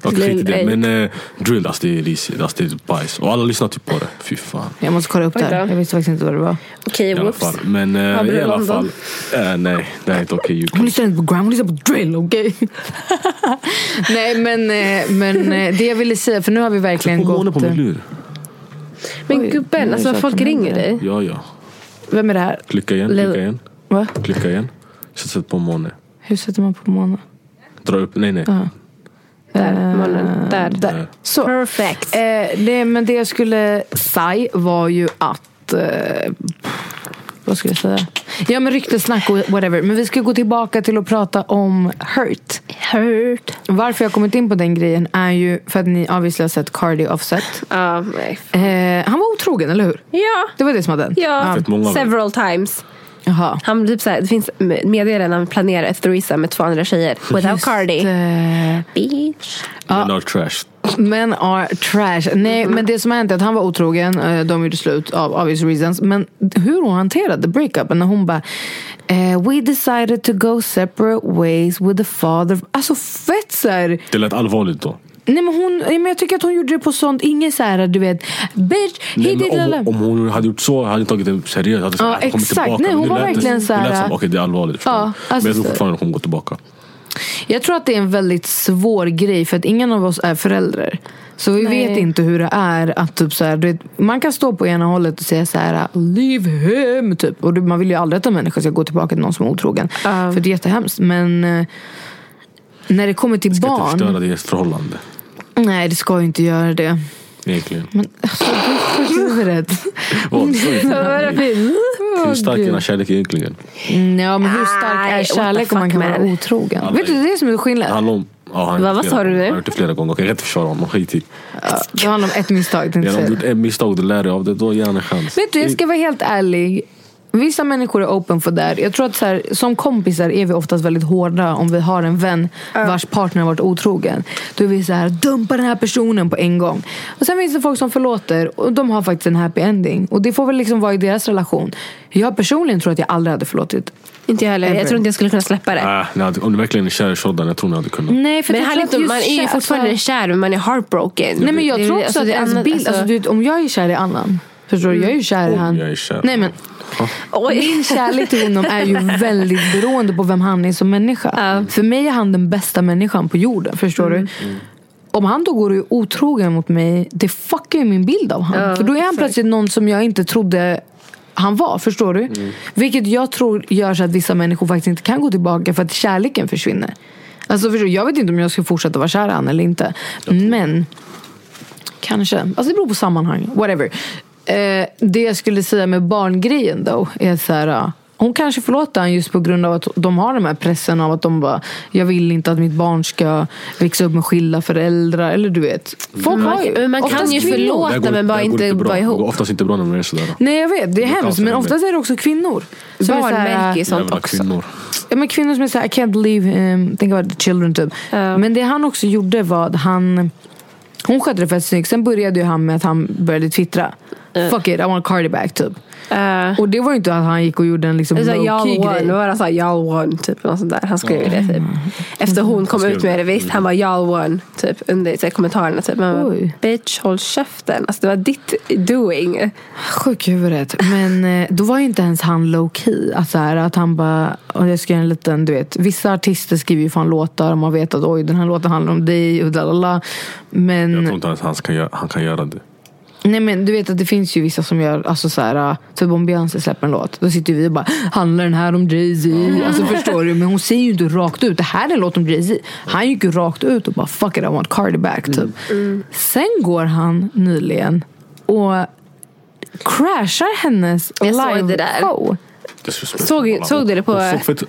Okej, i det. Men eh, drill, alltså det är risigt. Alltså det är bajs. Och alla lyssnar typ på det. Fy fan. Jag måste kolla upp det här. Jag visste faktiskt inte vad det var. Okej, I alla whoops. fall. Men eh, i alla London? fall. Eh, nej, det är inte okej. Hon lyssnar inte på grime, hon lyssnar på drill, okej? Nej men, eh, men eh, det jag ville säga, för nu har vi verkligen På gått... på min eh, lur. Men Oj, gubben, alltså det folk ringer dig. Ja, ja. Vem är det här? Klicka igen, Lil- klicka igen. Va? Klicka igen. Sätt på måne. Hur sätter man på månen? Dra upp, nej nej. Där, månen. Där. Där. Så. Perfect. Eh, det, men det jag skulle säga var ju att... Eh, vad ska jag säga? Ja men ryktesnack och whatever. Men vi ska gå tillbaka till att prata om Hurt. Hurt. Varför jag kommit in på den grejen är ju för att ni obviously har sett Cardi Offset. Ja, nej. Eh, han var otrogen, eller hur? Ja. Det var det som hade hänt? Ja, Fett många, several times. Jaha. Han typ såhär, det finns meddelanden han planerar ett threesome med två andra tjejer. Without Just, Cardi. eh, Bitch. Men are trash. Men are trash. Nej, men det som har hänt är att han var otrogen. eh, De gjorde slut av obvious reasons. Men hur hon hanterade breakupen när hon bara eh, We decided to go separate ways with the father. Alltså fett såhär. Det lät allvarligt då. Nej men hon, men jag tycker att hon gjorde det på sånt, inget såhär du vet. Bitch, he Nej, did men lala. om, om hon hade gjort så hade jag tagit det seriöst. Hade Ja, sagt, "Jag kommer exakt. tillbaka." Nej, hon Nu var verkligen så här- Det lät som okej det är allvarligt. Ja, alltså men jag tror så- fortfarande hon kommer gå tillbaka. Jag tror att det är en väldigt svår grej för att ingen av oss är föräldrar. Så vi Nej. vet inte hur det är att typ så här, du vet, man kan stå på ena hållet och säga så här leave him typ. Och man vill ju aldrig att en människa ska gå tillbaka till någon som är otrogen. Ja. För det är jättehemskt. Men eh, när det kommer till Ska inte barn. förstöra deras förhållande. Nej det ska ju inte göra det. Egentligen. Men alltså du i huvudet. Vad? Hur stark är den här kärleken egentligen? Mm, Ja men hur stark är kärlek om man kan vara otrogen? Vet du är- det är som är Det skillnad? handlar om... Ja, han har Va, vad sa du? Han har gjort det flera gånger. Jag kan inte försvara honom. Skit i. Ja, Det handlar om ett misstag. Ja, jag Om du gjort ett misstag och du lär dig av det, då ge han en chans. Vet du, jag ska vara helt ärlig. Vissa människor är open för det. Jag tror att så här, som kompisar är vi oftast väldigt hårda om vi har en vän vars partner har varit otrogen. Då är vi så här, dumpa den här personen på en gång. Och sen finns det folk som förlåter och de har faktiskt en happy ending. Och det får väl liksom vara i deras relation. Jag personligen tror att jag aldrig hade förlåtit. Inte jag heller. Jag tror inte jag skulle kunna släppa det. Äh, hade, om du verkligen är kär i Shoddan, jag tror ni hade kunnat. Nej, för Men han är inte, man är ju fortfarande alltså- kär men man är heartbroken. Nej men jag Det tror också alltså, att det är ens bild, alltså- alltså, du vet, om jag är kär i annan. Förstår du? Jag är ju kär i Om han. jag är kär. Nej men. Min kärlek till honom är ju väldigt beroende på vem han är som människa. För mig är han den bästa människan på jorden. Förstår Mm. du? Om han då går och är otrogen mot mig, det fuckar ju min bild av honom. Ja, För då är han exakt. plötsligt någon som jag inte trodde han var. Förstår du? Mm. Vilket jag tror gör så att vissa människor faktiskt inte kan gå tillbaka för att kärleken försvinner. Alltså förstår du? Jag vet inte om jag ska fortsätta vara kär i han eller inte. Men Kanske. Alltså det beror på sammanhang. Whatever. Eh, det jag skulle säga med barngrejen då är så här. hon kanske förlåter han just på grund av att de har den här pressen av att de bara Jag vill inte att mitt barn ska växa upp med skilda föräldrar. Eller du vet. Folk har ju. Men man kan ju förlåta. Det går- men bara det inte vara Det ihop. går oftast inte bra när man är sådär. Nej jag vet, det är hemskt. Men oftast är det också kvinnor. som är så Barn här, märker ju sånt också. kvinnor. Ja, men kvinnor som är såhär, I can't believe, um, think about the children typ. Ja. Men det han också gjorde var att han Hon skötte det fett snyggt. Sen började ju han med att han började twittra. Fuck it, I want cardi back typ. Uh, Och det var ju inte att han gick och gjorde en liksom det är low y'all key won. grej. Det var alltså y'all won typ. Något sånt där. Han skrev ju det typ. Efter hon kom ut med det visst. Han var y'all won. Typ under så här, kommentarerna. Typ. Man bara, bitch håll käften. Alltså det var ditt doing. Sjuk i huvudet. Men eh, då var ju inte ens han low key. Att, så här, att han bara, och jag ska göra en liten, du vet. Vissa artister skriver ju fan låtar och man vet att oj den här låten handlar om dig och lalala. Men Jag tror inte ens han kan, göra, han kan göra det. Nej men du vet att det finns ju vissa som gör, alltså så här, typ om Beyoncé släpper en låt, då sitter vi och bara handlar den här om Jay-Z? Alltså förstår du? Men hon säger ju inte rakt ut, det här är en låt om Jay-Z. Han gick ju rakt ut och bara fuck it I want Cardi back typ. Sen går han nyligen och crashar hennes Jag såg det där. live-show. Såg- såg du det på- Hon såg fett-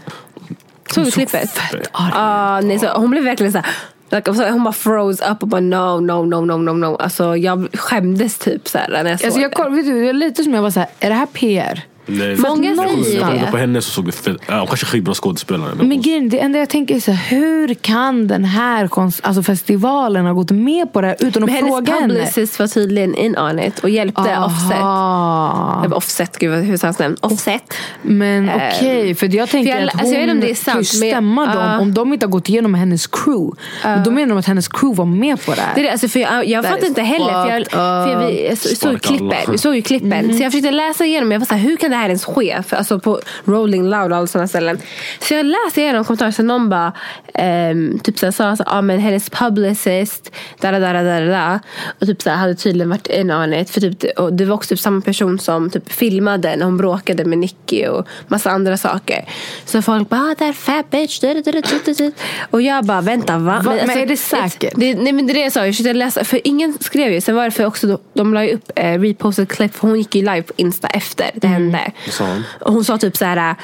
Såg du klippet? Fett arg. Ah, nej, så hon blev verkligen så här. Like, Hon bara froze up och bara no, no, no, no, no, no. Alltså jag skämdes typ så här när jag såg Alltså jag, det. vet du, det är lite som jag var så här, är det här PR? Nej, Många jag säger det. på henne så såg det fett... Ja, hon kanske är skitbra skådespelare. Men, Men grejen, det enda jag tänker är så här, hur kan den här kons- alltså festivalen ha gått med på det här utan att Men hennes fråga henne? publicist var tydligen in on it och hjälpte Offset. Aha. Eller Offset, gud vad- hur sa han namn? Offset. Men Eh, okej, för jag tänker för jag- att hon alltså jag vet om det är sant, men- stämma dem Ja. om de inte har gått igenom med hennes crew. Men då menar de att hennes crew var med på det här. Det är det, alltså för jag jag fattar inte heller. För jag, för jag, vi- jag så- såg klippen. Vi såg ju klippen. Mm. Så jag försökte läsa igenom. Jag var så här, hur kan det här ens ske? För, alltså på Rolling Loud och alla sådana ställen. Så jag läste igenom kommentarer. Så någon bara ehm, typ så sa så, ah, men hennes publicist da, da, da, da, da, och typ så hade tydligen varit in on it. För typ, och det var också typ samma person som typ filmade när hon bråkade med Nicky och massa andra saker. Så folk bara ah, that fat bitch. Da, da, da, da, da, da. Och jag bara vänta va? Va? Men är det säkert? Det, nej men det är det jag sa, jag försökte läsa, för ingen skrev ju. Sen var det för också, de la ju upp eh, reposted clip, för hon gick ju live på Insta efter det hände. Sa hon? Och hon sa typ så här.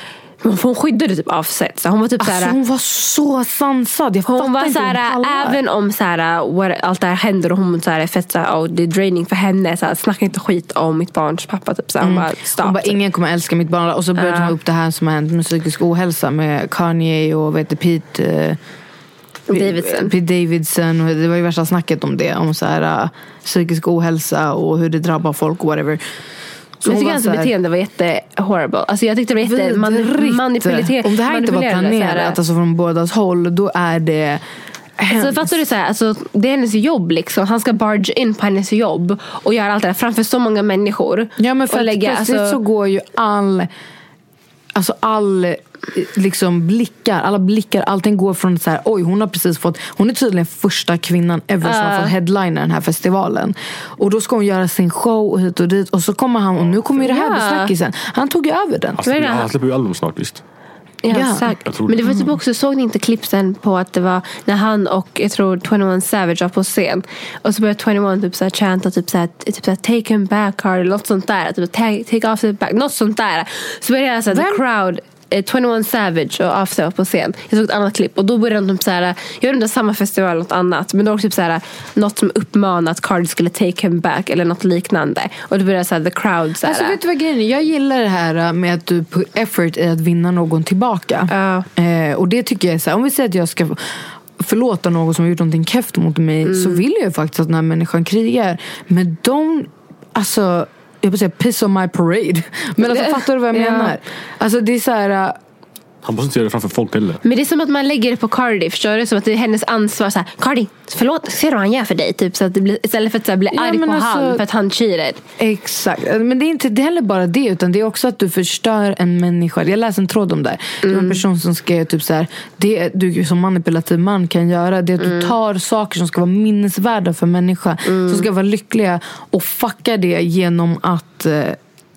Hon skyddade typ Offset. Så hon var typ så Alltså här. hon var så sansad. Jag Hon var inte så hur hon här, pallar. även om så här, what, allt det här händer och hon så här, är fett så här, oh, det är draining för henne. Så här, snacka inte skit om mitt barns pappa. Typ, så här, Hon bara, stop. Mm. Hon bara, ingen kommer älska mitt barn. Och så började hon upp det här som har hänt med psykisk ohälsa med Kanye och vet du, Pete, eh, Davidson. Pete Davidson. Och det var ju värsta snacket om det. Om så här, uh, psykisk ohälsa och hur det drabbar folk och whatever. Så jag tycker hans här, beteende var jätte horrible. Alltså jag tyckte det var jätte manipulerat. Om det här inte var planerat, alltså från bådas håll, då är det hemskt. fattar du så här, alltså, det är hennes jobb liksom. Han ska barge in på hennes jobb och göra allt det där framför så många människor. Ja men för och lägga, plötsligt alltså, så går ju all Alltså all liksom blickar, alla blickar, allting går från så här, oj hon har precis fått, hon är tydligen första kvinnan ever som har fått headlina den här festivalen. Och då ska hon göra sin show och hit och dit och så kommer han och nu kommer ju det här bli snackisen. Han tog ju över den. Det? han släpper ju album snart visst. Ja, Ja, tror Men det var typ också, såg ni inte klippsen på att det var när han och jag tror 21 Savage var på scen. Och så började 21 typ såhär chanta typ såhär, typ såhär take him back Cardi eller något sånt där. Typ take, take off back, något sånt där. Så började jag såhär the crowd eh, 21 Savage och After på scen. Jag såg ett annat klipp och då började de typ såhär, jag vet inte samma festival eller något annat. Men då var det typ såhär, något som uppmanade att Cardi skulle take him back eller något liknande. Och då började såhär the crowd såhär. Alltså vet du vad grejen är? Jag gillar det här äh, med att du put effort i att vinna någon tillbaka. Ja. Eh, och det tycker jag är så här, om vi säger att jag ska förlåta någon som har gjort någonting keft mot mig så vill jag ju faktiskt att den här människan krigar. Men de, alltså jag vill säga piss on my parade. Men alltså fattar du vad jag ja. menar? Alltså det är så här, äh, Han måste inte göra det framför folk heller. Men det är som att man lägger det på Cardi, förstår du? Som att det är hennes ansvar. Så här, Cardi, förlåt, ser du vad han gör för dig? Typ, så att det blir, istället för att så här, bli Ja, arg på alltså- han för att han cheated. Exakt. Men det är inte det är heller bara det, utan det är också att du förstör en människa. Jag läste en tråd om det. här. Det var en person som skrev typ så här, det du som manipulativ man kan göra, det är att du tar saker som ska vara minnesvärda för människa, som ska vara lyckliga och fuckar det genom att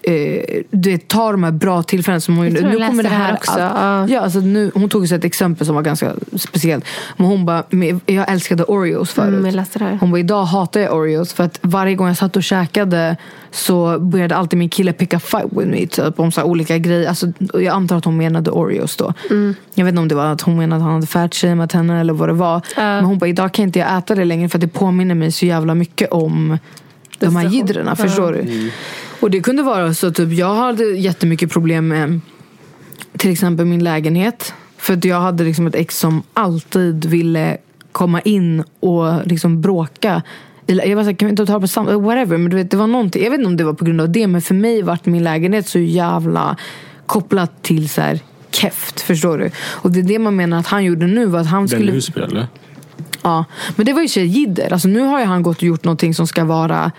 eh, det tar de här bra tillfällena som hon gjorde. Nu kommer det här här också, att- ja. Alltså nu, hon tog så ett exempel som var ganska speciellt. Men hon bara, jag älskade Oreos förut. Mm, det här. Hon bara, idag hatar jag Oreos för att varje gång jag satt och käkade så började alltid min kille pick a fight with me typ, om så här olika grejer. Alltså, jag antar att hon menade Oreos då. Mm. Jag vet inte om det var att hon menade att han hade fatshameat henne eller vad det var. Men hon bara, idag kan inte jag äta det längre för att det påminner mig så jävla mycket om de här jidderna. Förstår du? Och det kunde vara så typ, jag hade jättemycket problem med till exempel min lägenhet. För att jag hade liksom ett ex som alltid ville komma in och liksom bråka. Jag var såhär, kan vi inte ta på samma... Whatever. Men du vet, det var någonting. Jag vet inte om det var på grund av det. Men för mig vart min lägenhet så jävla kopplat till så här keft. Förstår du? Och det är det man menar att han gjorde nu. Var att han Den skulle... i Husby eller? Ja, men det var ju tjejjidder. Alltså nu har ju han gått och gjort någonting som ska vara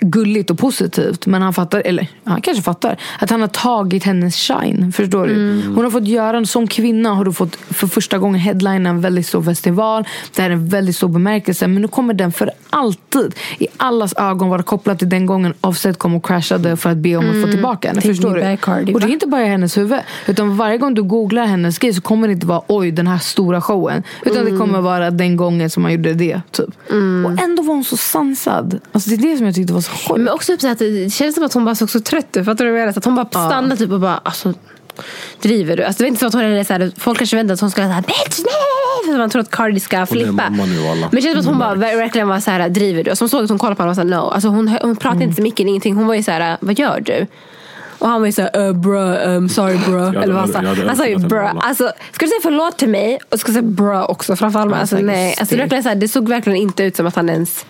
gulligt och positivt. Men han fattar, eller han kanske fattar, att han har tagit hennes shine. Förstår du? Hon har fått göra, som kvinna har du fått för första gången headline en väldigt stor festival. Det här är en väldigt stor bemärkelse. Men nu kommer den för alltid i allas ögon vara kopplad till den gången Offset kom och crashade för att be om att få tillbaka henne. Take Förstår du? Cardi, och det är inte bara i hennes huvud. Utan varje gång du googlar hennes grej så kommer det inte vara oj den här stora showen. Utan det kommer vara den gången som man gjorde det. Typ. Och ändå var hon så sansad. Alltså, det är det som jag tyckte var så sjukt. Men också typ så att det känns som att hon bara såg så trött ut. Fattar du vad jag menar? Hon bara stannade typ och bara, alltså driver du? Alltså det är inte så att hon är så här, folk kanske väntar att hon ska säga bitch nej! För att man tror att Cardi ska flippa. alla. Men det känns som att hon bara ver- verkligen var så här, driver du? Alltså hon såg att hon kollade på honom och sa no. Alltså hon, hon pratade inte så mycket, ingenting. Hon var ju så här, vad gör du? Och han var ju såhär, uh, bro, um, sorry bro. hade Eller vad han sa. Han sa ju alla. Alltså, ska du säga förlåt till mig och ska du säga bro också framför allt. Ja, Alltså, nej. Alltså, det, verkligen så här, det såg verkligen inte ut som att han ens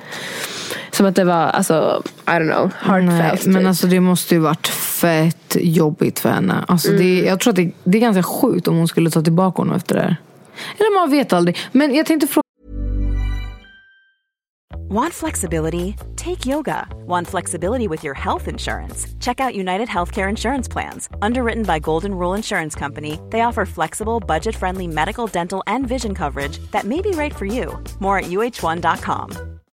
som att det var, alltså, I don't know, Nej, heartfelt. men typ. alltså det måste ju varit fett jobbigt för henne. Alltså det, jag tror att det, det är ganska sjukt om hon skulle ta tillbaka honom efter det här. Eller man vet aldrig. Men jag tänkte fråga Want flexibility? Take yoga. Want flexibility with your health insurance? Check out United Healthcare Insurance Plans. Underwritten by Golden Rule Insurance Company, they offer flexible, budget friendly medical, dental, and vision coverage that may be right for you. More at uh1.com.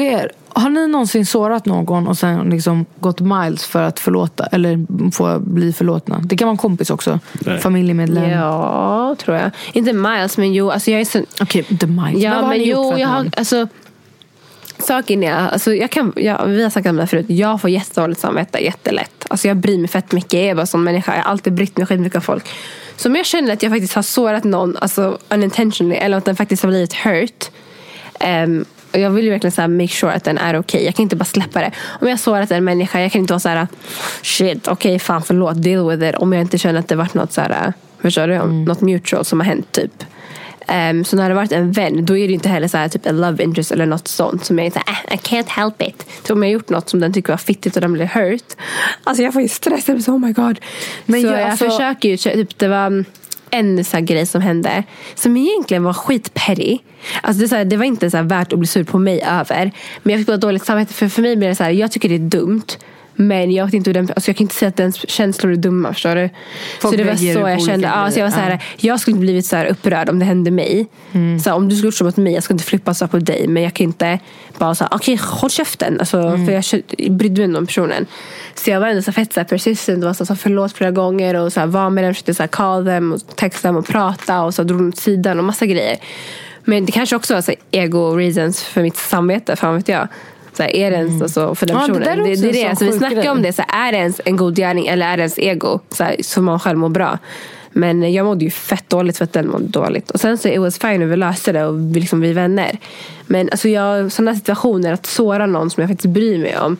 Er. Har ni någonsin sårat någon och sen liksom gått miles för att förlåta? Eller få bli förlåtna? Det kan vara en kompis också. Nej. Familjemedlem. Ja, tror jag. Inte miles, men jo. Alltså jag är så... Okej, inte miles. Men vad Ja, men ni gjort jo, jag har, alltså, saken är, alltså, jag kan, jag, vi har sagt om det här förut, jag får jättedåligt samvete jättelätt. Alltså, jag bryr mig fett mycket, jag är bara sån människa, jag har alltid brytt mig skitmycket om folk. Så om jag känner att jag faktiskt har sårat någon, alltså unintentionally, eller att den faktiskt har blivit hurt, ehm, och jag vill ju verkligen så här, make sure att den är okej. Jag kan inte bara släppa det. Om jag sårat en människa, jag kan inte vara så här, shit, okej, fan förlåt, deal with it. Om jag inte känner att det varit något så här, förstår du? Något mutual som har hänt typ. Ehm, så när det varit en vän, då är det inte heller så här, typ en love interest eller något sånt som jag är så här, "Ah, I can't help it. Så om jag har gjort något som den tycker var fittigt och den blir hurt. Alltså jag får ju stress, jag blir så oh my god. Men så jag- jag, alltså- försöker ju, typ det var en så här grej som hände som egentligen var skitperry. Alltså det, så här, det var inte så här värt att bli sur på mig över. Men jag fick bara dåligt samvete för, för mig blir det så här, jag tycker det är dumt. Men jag vet inte hur den, alltså jag kan inte säga att dens känslor är dumma, förstår du? Folk så det var så jag kände. Ja, så jag, var så här, jag skulle inte blivit så här upprörd om det hände mig. Mm. Så här, om du skulle gjort så mot mig, jag skulle inte flippa så här på dig. Men jag kan inte bara säga okej håll käften. Alltså, Mm. För jag brydde mig inte om personen. Så jag var ändå så fett så här, persistent. Var så här, förlåt flera gånger. Och så här, var med dem, försökte så här, call them och texta dem och prata. Och så drog dem åt sidan och massa grejer. Men det kanske också var så här, ego reasons för mitt samvete. Fan vet jag. Så här, är det ens alltså, för den Mm. Ja, det personen? det, det, en är det. Så vi sjuk snackar om det. Så här, är det ens en god gärning eller är det ens ego? Så, här, så man själv mår bra. Men jag mådde ju fett dåligt för att den mådde dåligt. Och sen så it was fine och vi löste det och vi, liksom, vi är vänner. Men alltså jag, sådana situationer, att såra någon som jag faktiskt bryr mig om.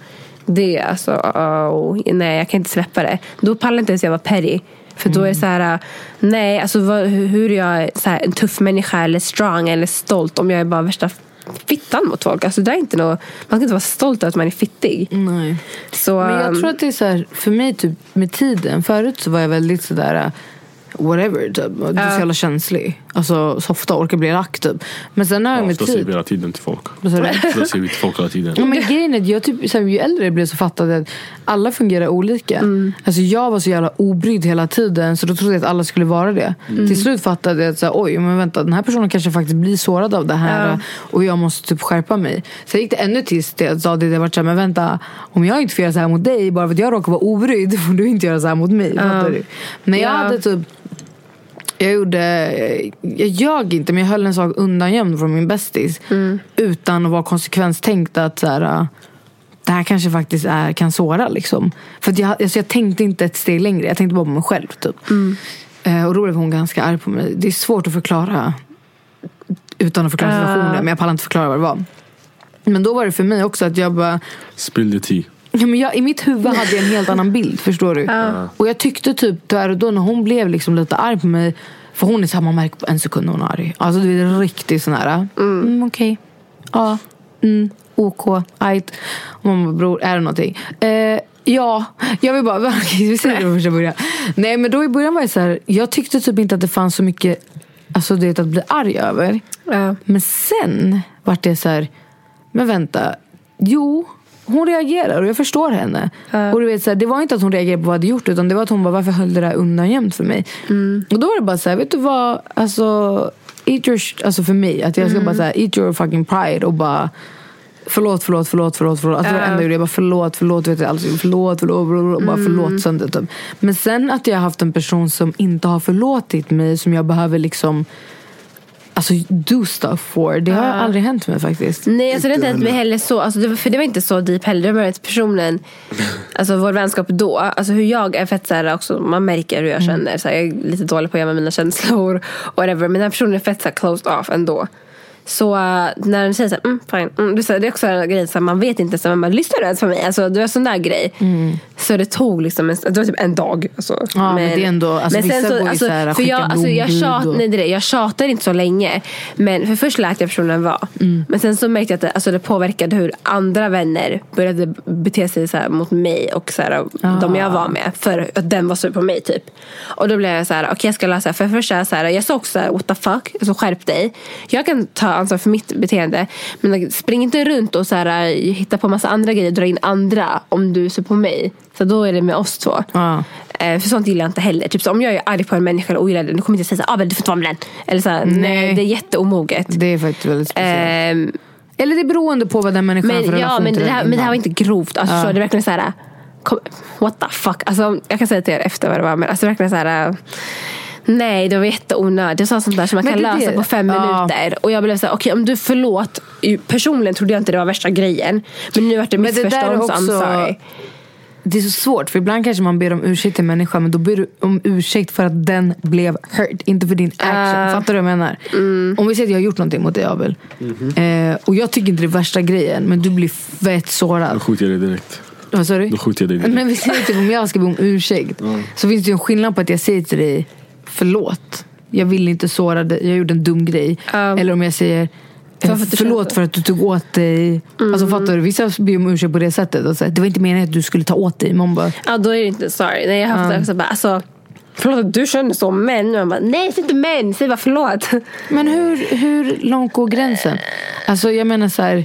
Det är alltså, oh, nej jag kan inte släppa det. Då pallar inte ens jag vara petty. För då är det så här, nej alltså vad, hur hur är jag så här, en tuff människa eller strong eller stolt om jag är bara värsta fittan mot folk. Alltså det är inte något, man ska inte vara stolt över att man är fittig. Nej. Så, Men jag um, tror att det är så här, för mig typ med tiden. Förut så var jag väldigt sådär uh, whatever typ. Du är så jävla känslig. Alltså så ofta orkar bli lack typ. Men sen har jag Ja, med ofta säger vi tid. hela tiden till folk. Det säger vi till folk hela tiden. Ja, men grejen är att jag typ, så här, ju äldre jag blev så fattade jag att alla fungerar olika. Alltså, jag var så jävla obrydd hela tiden så då trodde jag att alla skulle vara det. Till slut fattade jag att så här, oj, men vänta, den här personen kanske faktiskt blir sårad av det här och jag måste typ skärpa mig. Sen gick det ännu tills det sa det, det var så här, men vänta, om jag inte får göra så här mot dig bara för att jag råkar vara obrydd får du inte göra så här mot mig. Fattar du? Men jag Ja. hade typ jag gjorde, jag ljög inte men jag höll en sak undangömd från min bästis. Utan att vara konsekvenstänkt att så här, det här kanske faktiskt är, kan såra. Liksom. För att jag, alltså jag tänkte inte ett steg längre, jag tänkte bara på mig själv. Typ. Eh, och då blev hon ganska arg på mig. Det är svårt att förklara utan att förklara situationen. Men jag pallar inte förklara vad det var. Men då var det för mig också att jag bara Spill the tea. Ja, men jag, I mitt huvud hade jag en helt annan bild, förstår du? Och jag tyckte typ där och då när hon blev liksom lite arg på mig För hon är så här, man märker på en sekund när hon är arg. Alltså du är riktigt sån här mm, Okej, ja, mm, OK, ajt. Och man bara, bror, är det någonting? Eh, ja, jag vill bara, okej, vi säger det från första början. Nej men då i början var jag så här, jag tyckte typ inte att det fanns så mycket Alltså vet att bli arg över. Ja. men sen vart det så här, men vänta, jo, hon reagerar och jag förstår henne. Och du vet, så här, det var inte att hon reagerade på vad jag hade gjort utan det var att hon bara, varför höll det där undangömt för mig? Och då var det bara så här, vet du vad, alltså, eat your, alltså för mig, att jag ska bara så här, eat your fucking pride och bara Förlåt, förlåt, förlåt, förlåt, förlåt. Alltså var det enda jag. Jag bara förlåt, förlåt, vet jag, alltså, förlåt, förlåt, förlåt, och bara förlåt sönder typ. Men sen att jag har haft en person som inte har förlåtit mig, som jag behöver liksom Alltså do stuff for. Det har aldrig hänt mig faktiskt. Nej, alltså det har inte hänt mig heller så. Alltså, det, var- för det var inte så deep heller. Det var att personen, alltså vår vänskap då, alltså hur jag är fett så här också, man märker hur jag känner. Så här, jag är lite dålig på att gömma mina känslor. Whatever. Men den här personen är fett så här, closed off ändå. Så uh, när den säger så här, mm, fine. Mm, det, är är också en grej, så man vet inte, så man lyssnar du ens på mig? Alltså, det var en sån där grej. Så det tog liksom en, det var typ en dag. Alltså. Ja, men det är ändå- alltså, går ju så här, för jag, alltså, jag, tjat, och- nej, det är jag tjatade inte så länge. Men för först lät jag personen vara. Mm. Men sen så märkte jag att det, alltså, det påverkade hur andra vänner började bete sig så här, mot mig och så här, de jag var med. För att den var sur på mig typ. Och då blev jag så här, okej jag ska det. För först så här, jag sa också what the fuck, alltså, skärp dig. Jag kan ta ansvar för mitt beteende. Men spring inte runt och så här, hitta på massa andra grejer, dra in andra om du sur på mig. Så då är det med oss två. Ja. Eh, för sånt gillar jag inte heller. Typ så om jag är arg på en människa eller ogillar den, då kommer jag inte säga såhär, ah, men du får inte vara med den. Eller så här, nej. Nej. det är jätteomoget. Det är faktiskt väldigt speciellt. Ehm, Eller det är beroende på vad den människan har för Men, ja, men, det här, men det här var inte grovt. Alltså, förstår du? Det är verkligen så här. Kom, what the fuck. Alltså, jag kan säga till er efter vad det var. Men alltså, verkligen så här. Nej, det var jätteonödigt. Det var sånt där som man Men kan lösa det. på fem Ja. minuter. Och jag blev så här, okej om du förlåt. Personligen trodde jag inte det var värsta grejen. Men nu vart det Men det där är missförstånd så I'm också- sorry. Det är så svårt för ibland kanske man ber om ursäkt till en människa men då ber du om ursäkt för att den blev hurt, inte för din action. Fattar du vad jag menar? Om vi säger att jag har gjort någonting mot dig Abel eh, och jag tycker inte det är värsta grejen men du blir fett Då sårad. skjuter jag dig direkt. Vad sa du? Då skjuter jag dig direkt. Men vi säger typ om jag ska be om ursäkt så finns det ju en skillnad på att jag säger till dig förlåt. Jag vill inte såra dig, jag gjorde en dum grej. Ja. Eller om jag säger För eh, förlåt för att du tog åt dig. Alltså fattar du? Vissa ber om ursäkt på det sättet. Och så, här, det var inte meningen att du skulle ta åt dig. Man bara, Ja, då är det inte sorry. Nej, jag har haft det också bara, alltså. Förlåt att du känner så, men. Man bara, nej, säg inte men. Säg bara förlåt. Men hur, hur långt går gränsen? Alltså jag menar så här.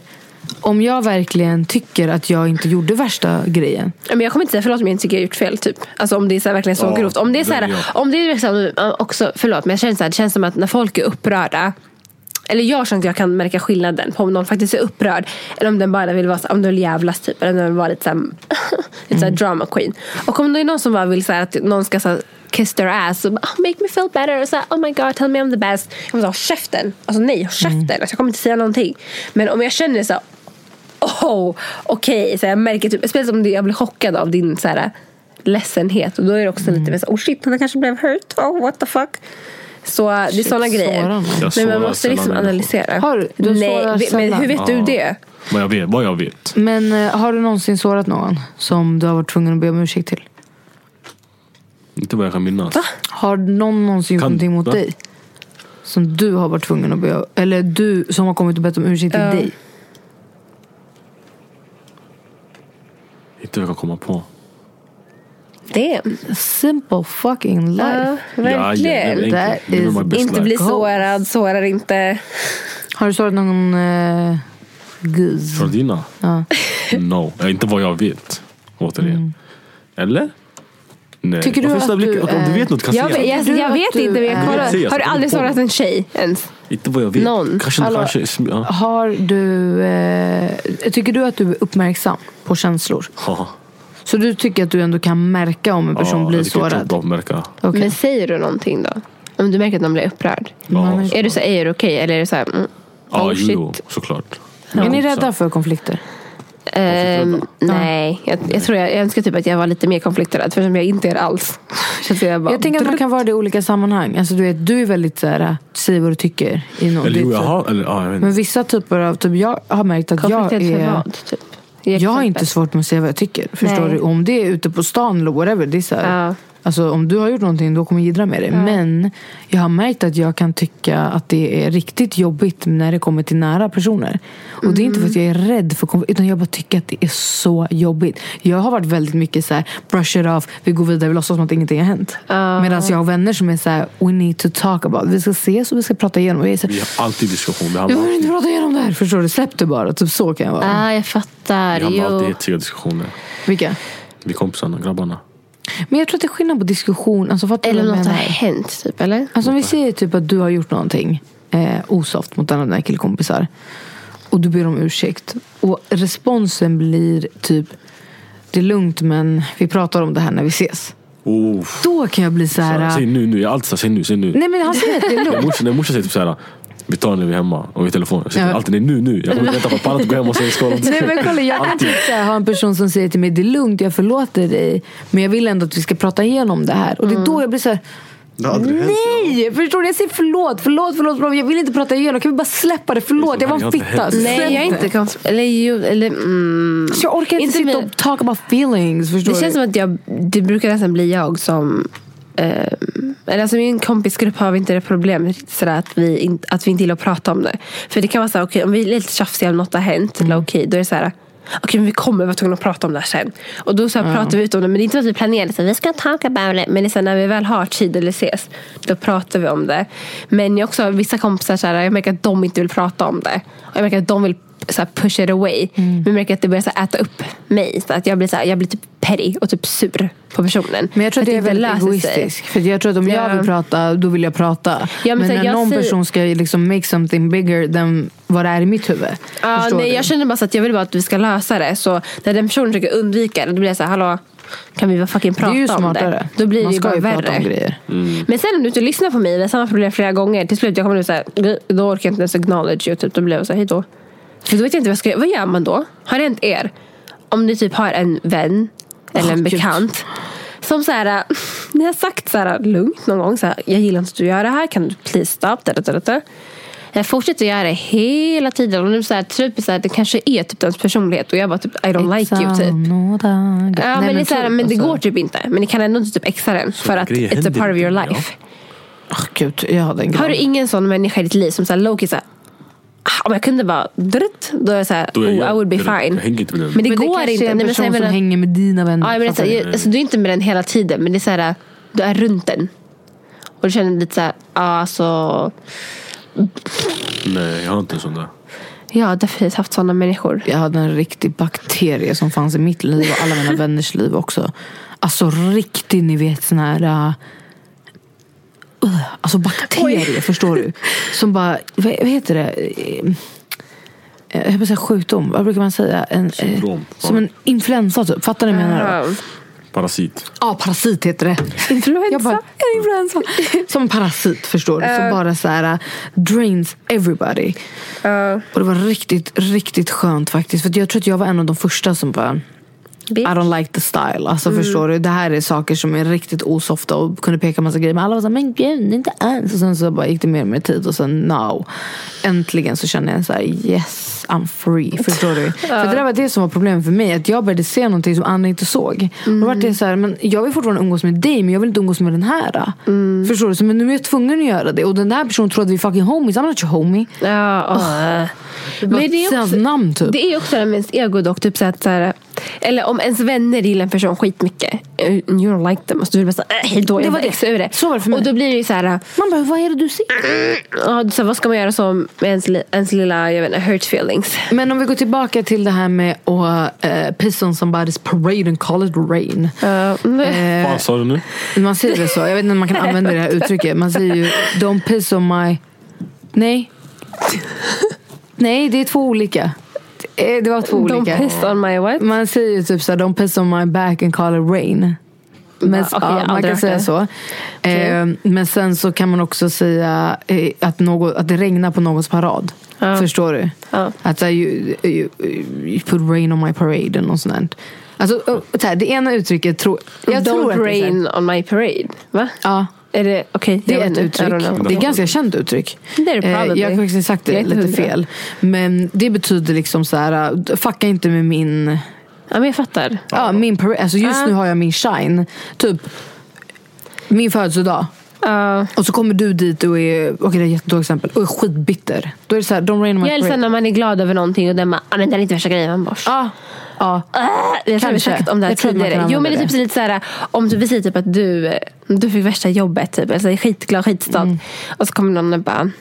Om jag verkligen tycker att jag inte gjorde värsta grejen. Men jag kommer inte säga förlåt om jag inte tycker jag gjort fel. Typ. Alltså om det är så här, verkligen så Ja, grovt. Om det är så det här, om det är liksom, också, förlåt men jag känner så här, det känns som att när folk är upprörda. Eller jag känner att jag kan märka skillnaden på om någon faktiskt är upprörd. Eller om den bara vill vara så, om den vill jävlas typ. Eller om den vill vara lite såhär, lite så här drama queen. Och om det är någon som bara vill så här, att någon ska så här, kiss their ass och bara, oh, make me feel better. Och så här, oh my god, tell me I'm the best. Jag kommer säga, käften. Alltså nej, käften. Alltså, jag kommer inte säga någonting. Men om jag känner så här, oh, okej. Så jag märker typ, speciellt om jag blir chockad av din så här, ledsenhet. Och då är det också lite mer så oh shit, han kanske blev hurt. Oh, what the fuck. Så det är sådana grejer. Men man måste liksom analysera. Har du? Du Nej, men hur vet du Ja. det? Vad jag vet. Vad jag vet. Men eh, har du någonsin sårat någon som du har varit tvungen att be om ursäkt till? Inte vad jag kan minnas. Har någon någonsin gjort Kan- någonting mot va? dig? Som du har varit tvungen att be Eller du som har kommit och bett om ursäkt till Ja. dig? Inte vad jag kan komma på. Damn. Simple fucking life. Ja, verkligen. Ja, my best Inte bli sårad, sårar inte. Har du sårat någon uh, guzz? Från dina? Ja. No. Inte vad jag vet. Återigen. Eller? Nej. Tycker du att sådana du? Om du vet något kan Jag, jag, Du jag att vet inte. Men jag kollar. Jag Har du jag aldrig sårat en tjej ens? Inte vad jag vet. Någon. Kanske, Hallå. kanske, ja. Har du... Eh, tycker du att du är uppmärksam på känslor? Ja. Så du tycker att du ändå kan märka om en person Ja, blir jag jag sårad? bra märka. Okej. Men säger du någonting då? Om du märker att någon blir upprörd? Ja, Är du så är det okej? Eller är det så här, mm, Ja, oh jo, shit. jo, såklart. Är ni Ja, rädda för konflikter? Ehm, nej, jag, jag tror jag, jag önskar typ att jag var lite mer konflikträdd. För som jag inte är alls. Känns jag, bara, Jag tänker att man kan vara det i olika sammanhang. Alltså, du, vet, du är väldigt så här, säg vad du tycker. I någon, Eller jo, är så- jaha. Eller, ja, jag vet Men vissa typer av, typ, jag har märkt att jag Konflikträdd för är... vad? Typ. Jag har inte svårt med att säga vad jag tycker. Förstår Nej. du? Om det är ute på stan eller whatever. Det är så här, Ja. Alltså om du har gjort någonting då kommer jiddra med dig. Men jag har märkt att jag kan tycka att det är riktigt jobbigt när det kommer till nära personer. Och det är inte för att jag är rädd för konflikt. Utan jag bara tycker att det är så jobbigt. Jag har varit väldigt mycket så här, brush it off, vi går vidare, vi låtsas som att ingenting har hänt. Medan jag har vänner som är så här, we need to talk about it. Vi ska ses och vi ska prata igenom. Och jag är så här, Vi har alltid diskussion. Vi jag vill inte prata igenom det här. Förstår du? Släpp det bara. Typ så kan jag vara. Ah, jag fattar. vi hamnar alltid hetsiga diskussioner. Vilka? Vi kompisarna, grabbarna. Men jag tror att det är skillnad på diskussion. Alltså, Eller vad jag något har hänt, typ, eller? Alltså om vi säger typ att du har gjort någonting eh, osoft mot en av dina killkompisar. Och du ber om ursäkt. Och responsen blir typ Det är lugnt men vi pratar om det här när vi ses. Oh. Då kan jag bli så här. Säg nu, nu. Jag är alltid såhär, säg nu, säg nu. Nej men han säger att det är lugnt. morsan, morsan säger typ såhär, vi tar när vi är hemma och i telefon. Jag säger Ja. alltid nej, nu, nu. Jag kommer vänta på att pallar inte gå hem och säga skål. Nej men kolla jag kan typ så här, ha en person som säger till mig det är lugnt, jag förlåter dig. Men jag vill ändå att vi ska prata igenom det här. Och det är då jag blir så här. Det har aldrig hänt. Nej! Förstår du? Jag säger förlåt, förlåt, förlåt, förlåt. Jag vill inte prata igenom. Kan vi bara släppa det? Förlåt, jag var har en inte fitta. hänt. Släpp Nej, jag är inte konf- Eller jo, eller mm. Så jag orkar inte, Inte sitta med- och talk about feelings. Förstår Det känns du? som att jag, det brukar nästan bli jag som eh, eller alltså min kompisgrupp har vi inte det problemet sådär att, vi in, att vi inte gillar att prata om det. För det kan vara så här, okej, om vi är lite tjafsiga eller något har hänt, Mm. okej, då är det så här Okej men vi kommer vara tvungna att prata om det här sen. Och då så här, pratar vi ut om det. Men det är inte att vi planerar så vi ska talk about it. Men det är så när vi väl har tid eller ses. Då pratar vi om det. Men jag också vissa kompisar så här, jag märker att de inte vill prata om det. Och jag märker att de vill så här, push it away. Mm. Men jag märker att det börjar så här, äta upp mig. Så att jag blir, så här, jag blir typ petty och typ sur på personen. Men jag tror att För det är inte väldigt egoistiskt. För jag tror att om jag Ja. vill prata, då vill jag prata. Ja, men men när jag någon säger- person ska liksom make something bigger than vad det är i mitt huvud. Förstår nej, du? jag känner bara så att jag vill bara att vi ska lösa det. Så när den personen försöker undvika det, då blir jag så här, hallå, kan vi bara fucking det prata är ju om smartare. det? Då blir Man det ju ska bara ju prata värre. om grejer. Men sen om du inte lyssnar på mig, det är samma problem flera gånger. Till slut jag kommer nu så här, då orkar jag inte ens acknowledge you. Typ, då blir jag så här, hej då. För då vet jag inte vad jag ska göra. Vad gör man då? Har det hänt er? Om ni typ har en vän eller en Åh, Gud. bekant. Som så här, ni har sagt så här lugnt någon gång så här, jag gillar inte att du gör det här, kan du please stop? Da, da, da, da. Jag fortsätter göra det hela tiden. Och nu så här, typ så här, det kanske är typ ens personlighet och jag bara typ I don't like you typ. Ja, men, det är så här, men det går typ inte. Men ni kan ändå inte typ exa den för att it's a part of your inte, ja. life. Åh, Gud, jag hade en Har du ingen sån människa i ditt liv som såhär Loki såhär "Ah, om jag kunde bara drutt, då är jag såhär, oh, I would be fine. jag hänger inte med den. Men det Men det går inte. är en Nej, men så person jag som menar- hänger med dina vänner. Ja, men det är alltså, du är inte med den hela tiden men det är såhär, du är runt den. Och du känner lite såhär, ja alltså, Nej, jag har inte en sån där. jag har definitivt haft sådana människor. Jag hade en riktig bakterie som fanns i mitt liv och alla mina vänners liv också. Alltså riktig, ni vet sån här... Uh, uh, alltså bakterie, förstår du? Som bara, vad, vad heter det? Eh, Jag höll på säga sjukdom, vad brukar man säga? En, eh, Syndrom. som en influensa typ, fattar ni vad jag menar? Parasit. Ja, parasit heter det. Influensa. Jag bara, en influensa. Som en parasit förstår du. Som bara så här uh, drains everybody. Och det var riktigt, riktigt skönt faktiskt. För jag tror att jag var en av de första som bara I don't like the style. Alltså förstår du? Det här är saker som är riktigt osofta och kunde peka massa grejer. Men alla var såhär, men gud, inte alls. Och sen så bara gick det mer och mer tid och sen now. Äntligen så känner jag så här, yes, I'm free. Förstår du? För det där var det som var problemet för mig. Att jag började se någonting som andra inte såg. Och då var det så här, men jag vill fortfarande umgås med dig men jag vill inte umgås med den här. Förstår du? Så, men nu är jag tvungen att göra det. Och den där personen tror att vi är fucking homies. I'm not your homie. Ja, åh. Men Men det är också, namn typ. det är också det här med ens ego dock. Typ så att, så här, eller om ens vänner gillar en person skitmycket. eh, You don't like them. Och så du vill bara såhär, äh, hej då, Det jag var det. extra ur det. Så var det för mig. Och då blir det ju så här, Man bara, vad är det du ser? ja, så här, vad ska man göra som med ens, ens lilla, jag vet inte, hurt feelings? Men om vi går tillbaka till det här med att uh, piss on somebody's parade and call it rain. Uh, Vad sa du nu? Man säger det så. Jag vet inte om man kan använda det här uttrycket. Man säger ju don't piss on my... Nej. Nej, det är två olika. Det det var två olika. Don't piss on my what? Man säger ju typ så här, don't piss on my back and call it rain. Men, har ja, man kan säga det. så. Eh, men sen så kan man också säga eh, att, något, att det regnar på någons parad. Förstår du? Ja. Att så you, you, you put rain on my parade eller något sånt. Alltså, oh, så här, det ena uttrycket tror jag tror att Don't rain on my parade. Va? Ja. Är det, okej. Det är ett uttryck. Det är ett ganska känt uttryck. Det är det Eh, probably. Jag har faktiskt sagt det lite hundra. fel. Men det betyder liksom så här, uh, fucka inte med min, Ja, men jag fattar. ja, min parade. Alltså just Ja. nu har jag min shine. Typ min födelsedag. Ja. Och så kommer du dit och är, okej det är ett jättedåligt exempel, och är skitbitter. Då är det så här, my Jag älskar när man är glad över någonting och den bara, ah, men det är inte värsta grejen. Man bara, Ja. Ja. Jag tror vi snackat om det här Jag tidigare. Jo men det är typ lite såhär, om vi säger typ att du, du fick värsta jobbet typ, alltså är skitglad, skitstolt. Mm. Och så kommer någon och bara,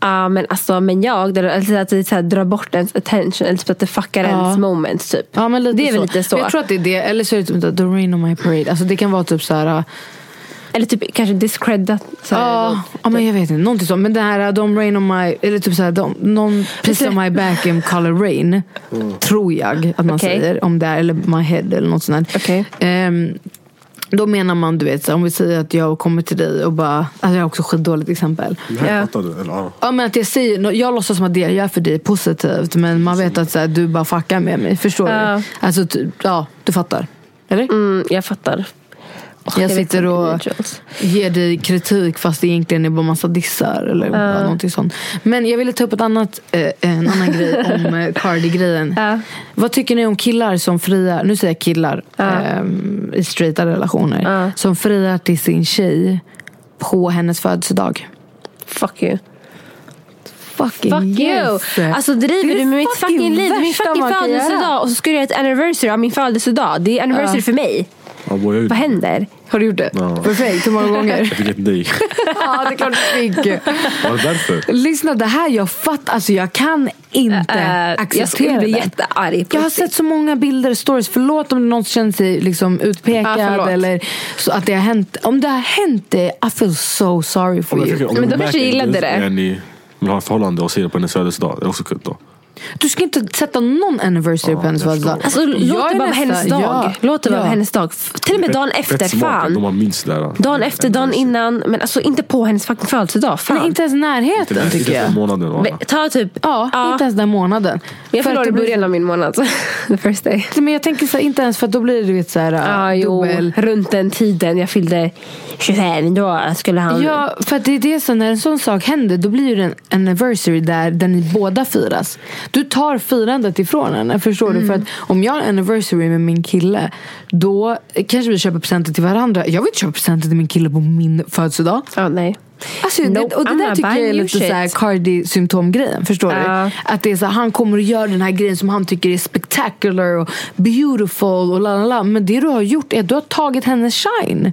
ja men alltså men jag, det- alltså att det så här, drar bort ens attention, eller typ att det fuckar Ja. ens moments typ. Ja, men lite det är väl så. lite så. Men Jag tror att det är det, eller så är det typ don't rain on my parade. Alltså det kan vara typ så här. Eller typ kanske discredda. Så här, Ja, ja, men jag vet inte. Någonting sånt. Men det här Don't rain on my... Eller typ såhär, don't, någon piss on my back and call it rain. Tror jag att man Okej. säger. Om det är, eller my head eller något sånt där. Okej. Ehm, då menar man, du vet, så, om vi säger att jag kommer till dig och bara... Alltså jag har också skitdåligt exempel. Här Ja. fattar du? Eller, ja. Ja men att jag säger, jag låtsas som att det jag gör för dig är positivt. Men man vet att så här, du bara fuckar med mig. Förstår Ja. du? Alltså typ, ja, du fattar. Eller? Mm, jag fattar. Jag sitter och ger dig kritik fast det egentligen är bara massa dissar eller bara någonting sånt. Men jag ville ta upp ett annat, eh, en annan grej om eh, Cardi-grejen. Ja. Vad tycker ni om killar som friar, nu säger jag killar ehm, i straighta relationer, som friar till sin tjej på hennes födelsedag? Fuck you. Fucking Fuck yes. you! Alltså driver du med mitt fucking liv? Det är min fucking födelsedag och så ska du göra ett anniversary av min födelsedag. Det är anniversary för mig. Ja, jag, Vad händer? Har du gjort det? Ja. Perfekt, hur många gånger? jag fick ett nej. ja, det är klart du fick. Var det därför? Lyssna, det här jag fattar, alltså jag kan inte jag acceptera skulle bli det. jättearg Jag har sett så många bilder, stories. Förlåt om någon känner sig liksom utpekad Ja, eller så att det har hänt. Om det har hänt det, I feel so sorry for Om jag you. om Men jag de kanske gillade det. När ni vill ha ett förhållande och se det på hennes födelsedag. Det är också kul då. Du ska inte sätta någon anniversary Ja, på hennes födelsedag. Alltså, låt det vara hennes dag. ja, Låt det vara ja. hennes dag. Till och med dagen efter. Fan. De har minst där. Dagen efter, dagen innan. Men alltså inte på hennes fucking födelsedag. Fan. Nej, inte ens närheten Inte tycker den jag. månaden. va? Men Ta typ... Ja, inte ens den månaden. Jag förlorade början av min månad. The first day. Men jag tänker så här, inte ens för då blir det du vet, så här, Ja, jo. dubbel. Runt den tiden jag fyllde 25, då skulle han... Ja, för att det är det som när en sån sak händer då blir det en anniversary där, där ni båda firas. Du tar firandet ifrån henne, förstår du? För att om jag har anniversary med min kille då kanske vi köper presenter till varandra. Jag vill inte köpa presenter till min kille på min födelsedag. Ja, nej. Alltså, Nope, det, och det I'm där tycker jag är lite så här shit. Cardi-symptomgrejen. Förstår Ja. du? Att det är så här, han kommer att göra den här grejen som han tycker är spectacular och beautiful och la la la. Men det du har gjort är att du har tagit hennes shine.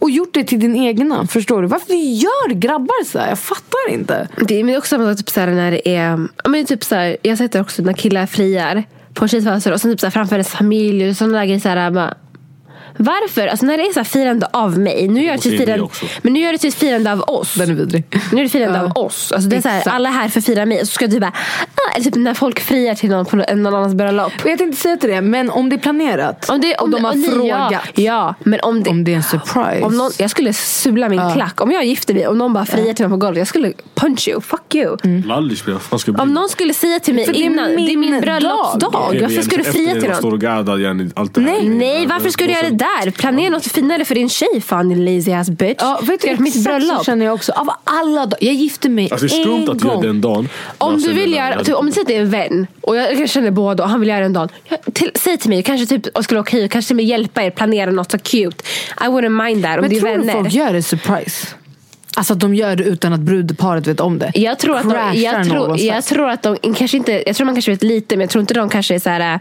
Och gjort det till din egna. Förstår du? Varför gör grabbar så här? Jag fattar inte. Det är men det är också samma sak typ såhär när det är... Men typ såhär, jag har sett det också när killar friar på en tjejs och sen typ såhär framför hennes familj och sådana där grejer. Såhär, bara, varför? Alltså när det är så här firande av mig. Nu gör det till firande, men nu gör det till ett firande av oss. Den är vidrig. Nu är det firande Ja. av oss. Alltså det är så här, alla är här för att fira mig. Och så ska du bara... Ah, eller typ när folk friar till någon på någon annans bröllop. Jag tänkte säga till det, men om det är planerat Om det, och de har ni- frågat Ja, ja, men om det... om det är en surprise. Om någon, jag skulle sula min klack. Om jag gifter mig och någon bara friar till mig på golvet. Jag skulle punch you. Fuck you. Bli? Om någon skulle säga till mig För det är innan, det är min min bröllopsdag. Varför ska du fria till någon? Nej, Nej, varför ska du göra det där? Planera något finare för din tjej fan din lazy ass bitch. Ja, vet du, Gör mitt exakt så bröllop. känner jag också. Av alla dagar. Jag gifte mig Alltså det är skumt en att göra gång. den dagen. Om Alltså, du vill den- göra, jag- typ, om du säger att det är en vän och jag känner båda och han vill göra en dag. Jag- Till, säg till mig, kanske typ, och skulle åka hit, kanske till och med hjälpa er planera något så cute. I wouldn't mind that om Men det är tror du vänner. folk gör det surprise? Alltså att de gör det utan att brudparet vet om det? Jag tror, att de, jag, tror, jag tror att de kanske inte, jag tror man kanske vet lite men jag tror inte de kanske är så här.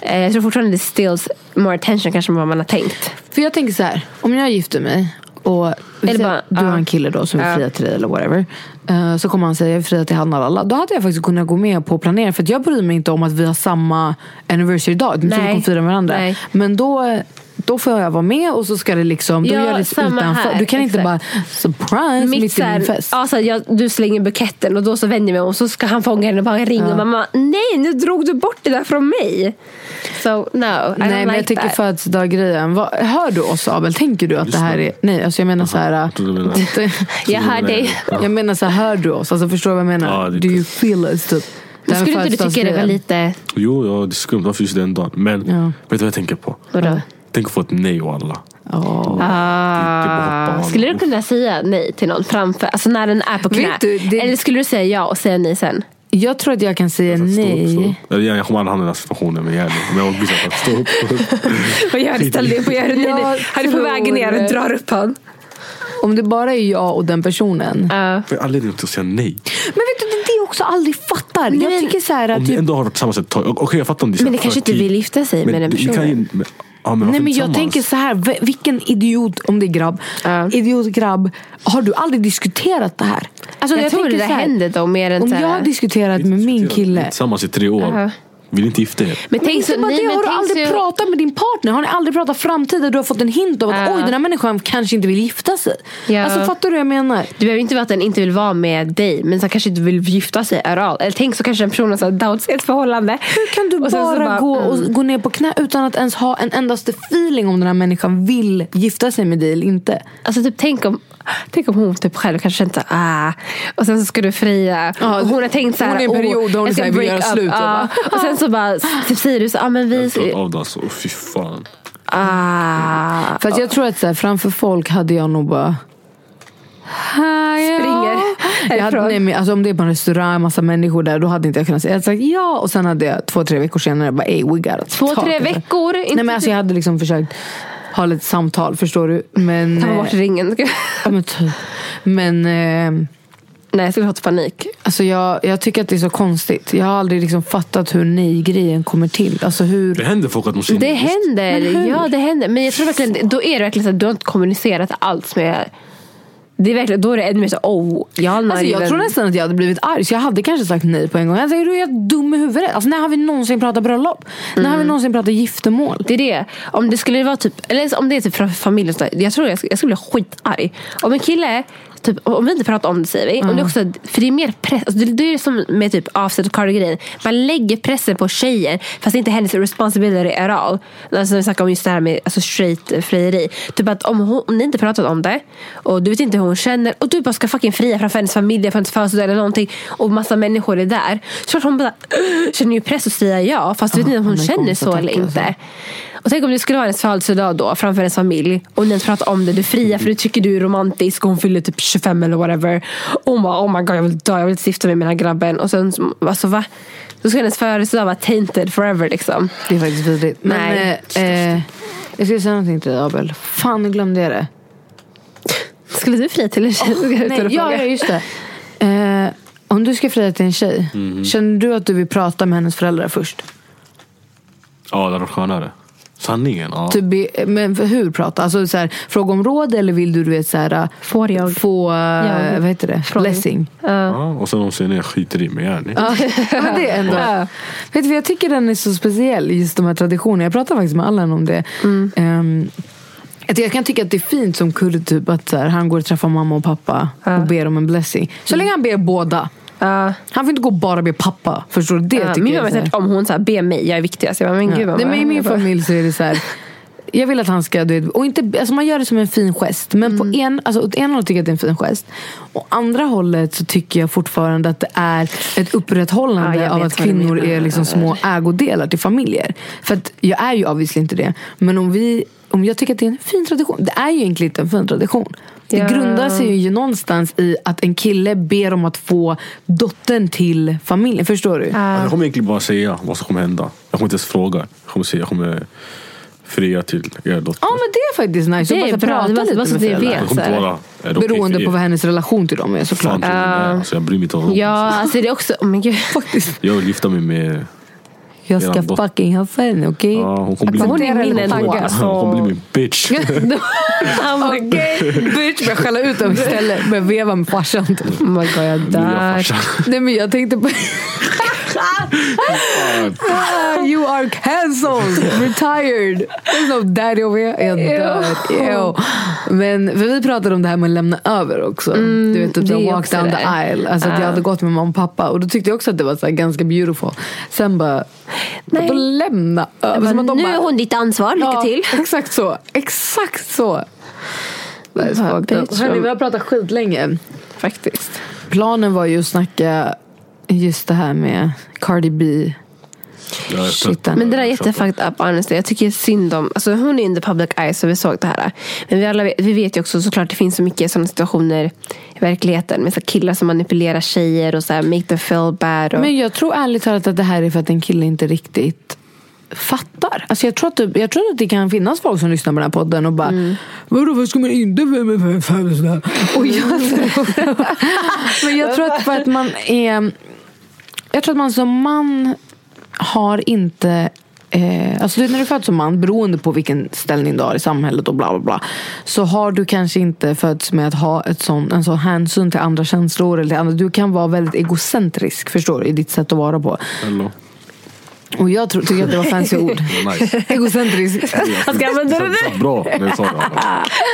Eh, jag tror fortfarande det stills more attention kanske än vad man har tänkt. För jag tänker så här, om jag gifter mig och Eller bara- du har en kille då som vill fria till dig eller whatever. eh, Så kommer han säga jag vill fria till han och alla. Då hade jag faktiskt kunnat gå med på att planera. För att jag bryr mig inte om att vi har samma anniversary-dag. Så vi Nej. kommer fira med varandra. Nej. Men då, då får jag vara med och så ska det liksom, då Ja, gör det utanför. här, Du kan inte bara exakt. surprise mitt, i så min fest. ja, så här, jag, du slänger buketten och då så vänder jag mig om och så ska han fånga den och bara ringa och mamma nej nu drog du bort det där från mig. So no, I Nej don't men like jag tycker that. födelsedagsgrejen. Vad- Hör du oss Abel? Tänker du att det här är... Nej alltså jag menar så här... menar. Jag hör dig. Jag menar så här, hör du oss? Alltså förstår du vad jag menar? Ja, Do you feel us? Typ. Men skulle inte du tycka det var lite... Jo, ja, det är skumt. Varför just den dagen? Men Ja. vet du vad jag tänker på? Vadå? Tänk att få ett nej och alla. Oh. Av. Skulle du kunna säga nej till någon framför, alltså när den är på knä? Du, det- Eller skulle du säga ja och säga nej sen? Jag tror att jag kan säga stå nej. upp. Jag kommer aldrig hamna i den här situationen med Jenny. Men jag visa att stå upp. Vad gör du? Ställ dig upp och gör det. Nej, Jag nej. Han är på vägen ner och drar upp han. Om det bara är jag och den personen. Ja. Vad är anledningen till att säga nej? Men vet du, det är det jag också aldrig fattar. Nej, jag men- tycker så här Om att... ni Typ, ändå har varit tillsammans ett tag. Okej jag fattar om det är Men det kanske inte vill gifta sig med den ni kan personen. ju- men- Ja, men nej men jag tänker så här, vilken idiot, om det är grabb, Ja. idiot grabb, har du aldrig diskuterat det här? Alltså, Jag, tror det där händer då mer än Om jag har diskuterat med min kille Tillsammans i tre år. Aha. Vill inte gifta er. Men tänk så, bara nej, det, men har du tänk aldrig så, pratat med din partner? Har ni aldrig pratat framtid där du har fått en hint av att Ja. oj den här människan kanske inte vill gifta sig? Ja. Alltså fattar du vad jag menar? Det behöver inte vara att den inte vill vara med dig men så kanske inte vill gifta sig at all. Eller tänk så kanske den personen har doubts i ett förhållande. Hur kan du Och sen så bara, gå och mm. gå ner på knä utan att ens ha en endaste feeling om den här människan vill gifta sig med dig eller inte? Alltså typ tänk om Tänk om hon typ själv kanske såhär, ah. Och sen så ska du fria. Ja, och hon har tänkt såhär, hon är i en period där hon jag ska säger, göra up. slut, och Ja. Och sen så bara, typ säger du så, ah, men vi... Jag klarar av det alltså. Åh, Fy fan. Ah. För att jag tror att så här, framför folk hade jag nog bara Springer jag hade, nej, men, alltså, om det är på en restaurang, massa människor där, då hade inte jag kunnat säga. Jag hade sagt ja och sen hade jag två, tre veckor senare bara ey we gotta Två, tre veckor? Inte Nej men alltså jag hade liksom försökt ha lite samtal, förstår du? Men, Ta eh, bort ringen. ja, men, typ. men eh, Nej, jag skulle ha fått panik. Alltså jag, jag tycker att det är så konstigt. Jag har aldrig liksom fattat hur nej-grejen kommer till. Alltså hur... Det händer folk att de säger Det händer, ja det händer. Men jag tror verkligen, då är det verkligen så att du har inte kommunicerat alls med det är verkligen, då är det ännu mer så, oh, jag har Alltså jag tror nästan att jag hade blivit arg så jag hade kanske sagt nej på en gång. Jag säger du är helt dum i huvudet. Alltså, när har vi någonsin pratat bröllop? När har vi Mm. någonsin pratat giftermål? Det är det. Om det skulle vara typ, eller om det är typ från familjen, jag tror jag jag skulle bli skitarg. Om en kille, typ, om vi inte pratar om det säger vi. Om det också, för det är mer press. Alltså, det, det är som med typ avsett cardi grejen Man lägger pressen på tjejen fast det är inte hennes responsibility at all. Alltså, vi snackar om just det här med alltså, straight frieri. Typ att om, hon, om ni inte pratat om det och du vet inte hur hon känner och du bara ska fucking fria framför hennes familj, för hennes födelsedag eller någonting och massa människor är där. Så klart hon bara känner ju press att säga ja fast du vet inte om hon är känner så eller inte. alltså. Och tänk om det skulle vara hennes födelsedag då framför hennes familj och ni inte pratar om det. Du är fria för du tycker du är romantisk och hon fyller typ 25 eller whatever. Och hon bara oh my god jag vill dö, jag vill inte gifta mig med den här grabben. Och sen alltså va? Då ska hennes födelsedag vara tainted forever liksom. Det är faktiskt vidrigt. Men Nej. eh, eh, jag skulle säga någonting till dig Abel. Fan nu glömde jag det. Skulle du fria till en tjej? Ska jag ut Nej, ja, ja, just det. Eh, om du ska fria till en tjej, känner du att du vill prata med hennes föräldrar först? Ja, det hade varit skönare. Sanningen, ja. Typ, be- men för hur prata? Alltså så här, fråga om råd eller vill du, du vet, så här, Får jag? få eh, Ja. vad heter det? Fråga. blessing? ja. Och sen de säger nej, jag skiter i mig. Ja, men det är ändå. Ja. Vet du, jag tycker den är så speciell, just de här traditionerna. Jag pratar faktiskt med Allan om det. Mm. Att jag kan tycka att det är fint som kurd, typ, att så här, han går och träffar mamma och pappa och ber om en blessing. Så länge han ber båda. Ja. Han får inte gå och bara be pappa. Förstår du? Det Ja, tycker min jag mamma är här- säger om hon så här, ber mig, jag är viktigast. Jag bara, men gud Ja. mamma. Nej, men I min familj så är det så här. Jag vill att han ska, du vet, och inte, alltså man gör det som en fin gest. Men Mm. på en, alltså åt ena hållet tycker jag att det är en fin gest. Å andra hållet så tycker jag fortfarande att det är ett upprätthållande Ja, av att kvinnor är liksom små ägodelar till familjer. För att jag är ju obviously inte det. Men om, vi, om jag tycker att det är en fin tradition. Det är ju egentligen inte en fin tradition. Det Ja. grundar sig ju någonstans i att en kille ber om att få dottern till familjen. Förstår du? Alltså, jag kommer egentligen bara säga vad som kommer hända. Jag kommer inte ens fråga. Jag kommer säga, jag kommer fria till er dotter. Ja men det är faktiskt nice. Det är bara bra. prata Det var- lite det var så med att vi föräldrar. jag kommer inte vara... Är det Beroende på vad hennes relation till dem är Fan såklart. och med. Alltså, jag bryr mig inte om dem. Ja, alltså det är också, oh, men gud. Faktiskt. Jag vill gifta mig med... Jag ska Eran dotter. fucking ha henne, okej? Ja, hon kommer bli Hon min, är min Alltså. hon bli min bitch. My god. Bitch, börjar skälla ut dem istället. Börjar veva med farsan. Oh my god, jag jag dör. Nej men jag tänkte på... Ah, you are cancelled, retired. There's no daddy over here. Jag dör. Ew. Men för vi pratade om det här med att lämna över också. du vet, typ walk down the det. aisle. Alltså att jag hade gått med mamma och pappa. Och då tyckte jag också att det var så här ganska beautiful. Sen bara, Nej. att lämna över. Som att nu bara- är hon ditt ansvar, lycka Ja, till. Exakt så. Exakt så. Hörni, vi har pratat skitlänge. Faktiskt. Planen var ju att snacka just det här med Cardi B. Shit. Men det där är jättefucked up honestly. Jag tycker synd om, alltså hon är in the public eye så vi såg det här. Men vi, alla vet, vi vet ju också såklart att det finns så mycket sådana situationer i verkligheten. Med så killar som manipulerar tjejer och så här make them feel bad. Och, Men jag tror ärligt talat att det här är för att en kille inte riktigt fattar. Alltså jag, tror att det, jag tror att det kan finnas folk som lyssnar på den här podden och bara Vadå vad ska man inte? Och jag tror, Men jag tror att för att man är jag tror att man som man har inte Eh, alltså när du föds som man, beroende på vilken ställning du har i samhället och bla bla bla. Så har du kanske inte fötts med att ha ett sån, en sån hänsyn till andra känslor. Eller till andra. Du kan vara väldigt egocentrisk förstår du, i ditt sätt att vara på. Hello. Och jag tror, tycker att det var fancy ord. Nice. Egocentrisk. Jag ska använda det Så Bra när du sa det.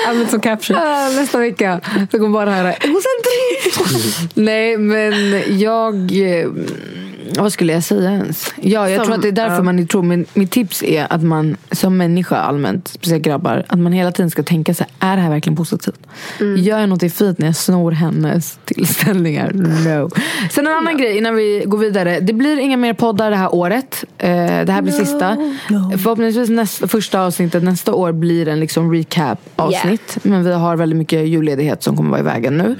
Använd som caption. Ah, Nästa vecka. Så kommer bara höra egocentrisk. Nej men jag... Vad skulle jag säga ens? Ja, jag Som- tror att det är därför ja. man tror. Men mitt tips är att man som människa allmänt, speciellt grabbar, att man hela tiden ska tänka sig, är det här verkligen positivt? Gör jag något fint när jag snor hennes tillställningar? No. Sen en annan grej innan vi går vidare. Det blir inga mer poddar det här året. Eh, det här blir sista. Förhoppningsvis nästa, första avsnittet nästa år blir en liksom recap avsnitt. Men vi har väldigt mycket julledighet som kommer vara i vägen nu.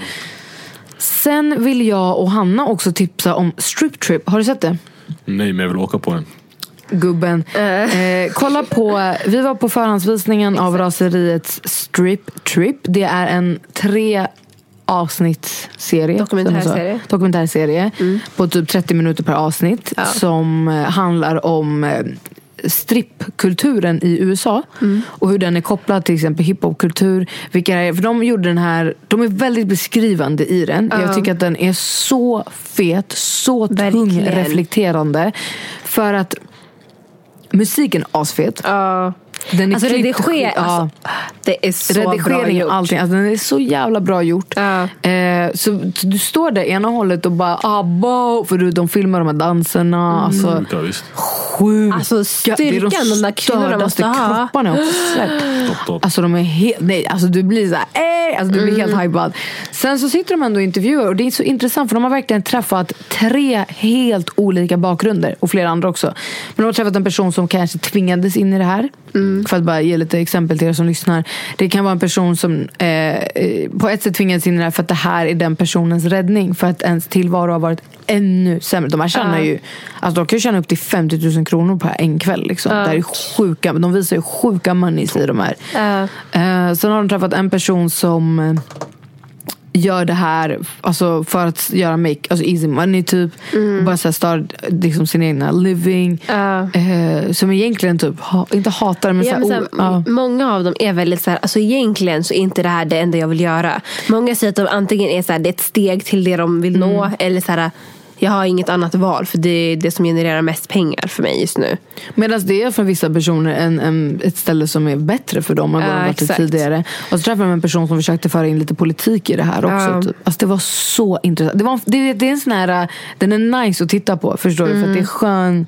Sen vill jag och Hanna också tipsa om Strip Trip. Har du sett det? Nej, men jag vill åka på en. Gubben. Eh, kolla på, vi var på förhandsvisningen av Raseriets Strip Trip. Det är en tre avsnittsserie. Dokumentärserie. Dokumentärserie. På typ 30 minuter per avsnitt. Som eh, handlar om eh, strippkulturen i USA. Och hur den är kopplad till exempel hiphopkultur. Vilka är, för de gjorde den här, de är väldigt beskrivande i den. Jag tycker att den är så fet, så tung, reflekterande. För att musiken är asfet. Ja. Den är Alltså klippt- rediger, ja. alltså, det är så bra Redigering gjort. och allting. Alltså, den är så jävla bra gjort. Ja. Eh, så, så du står där ena hållet och bara abba, för du, de filmar de här danserna. Alltså, Sjuka visst. sjuka. Alltså, Det är styrkan de där kvinnorna måste ha. kropparna också sett. Topp, topp. Alltså de är helt, nej alltså du blir så här, eh, alltså du blir helt hypad. Sen så sitter de ändå och intervjuar och det är så intressant för de har verkligen träffat tre helt olika bakgrunder och flera andra också. Men de har träffat en person som kanske tvingades in i det här. För att bara ge lite exempel till er som lyssnar. Det kan vara en person som eh, eh, på ett sätt tvingades in i det här för att det här är den personens räddning. För att ens tillvaro har varit ännu sämre. De här tjänar ju, alltså de kan ju tjäna upp till 50 000 kronor på en kväll. Liksom. Det här är sjuka, de visar ju sjuka moneys i de här. Ja. Eh, sen har de träffat en person som eh, gör det här alltså för att göra make, alltså easy money typ. Och bara så här start liksom sin egna living. Ja. Eh, som egentligen typ, ha, inte hatar men, Ja, så men så här, ja. Många av dem är väldigt så här, alltså egentligen så är inte det här det enda jag vill göra. Många säger att de antingen är så här, det är ett steg till det de vill nå eller så här, jag har inget annat val för det är det som genererar mest pengar för mig just nu. Medan det är för vissa personer en, en, ett ställe som är bättre för dem än vad Ja, de varit exakt. tidigare. Och så träffade de en person som försökte föra in lite politik i det här också. Ja. Typ. Alltså det var så intressant. Det, var, det, det är en sån här, den är nice att titta på, förstår du? För att det är skön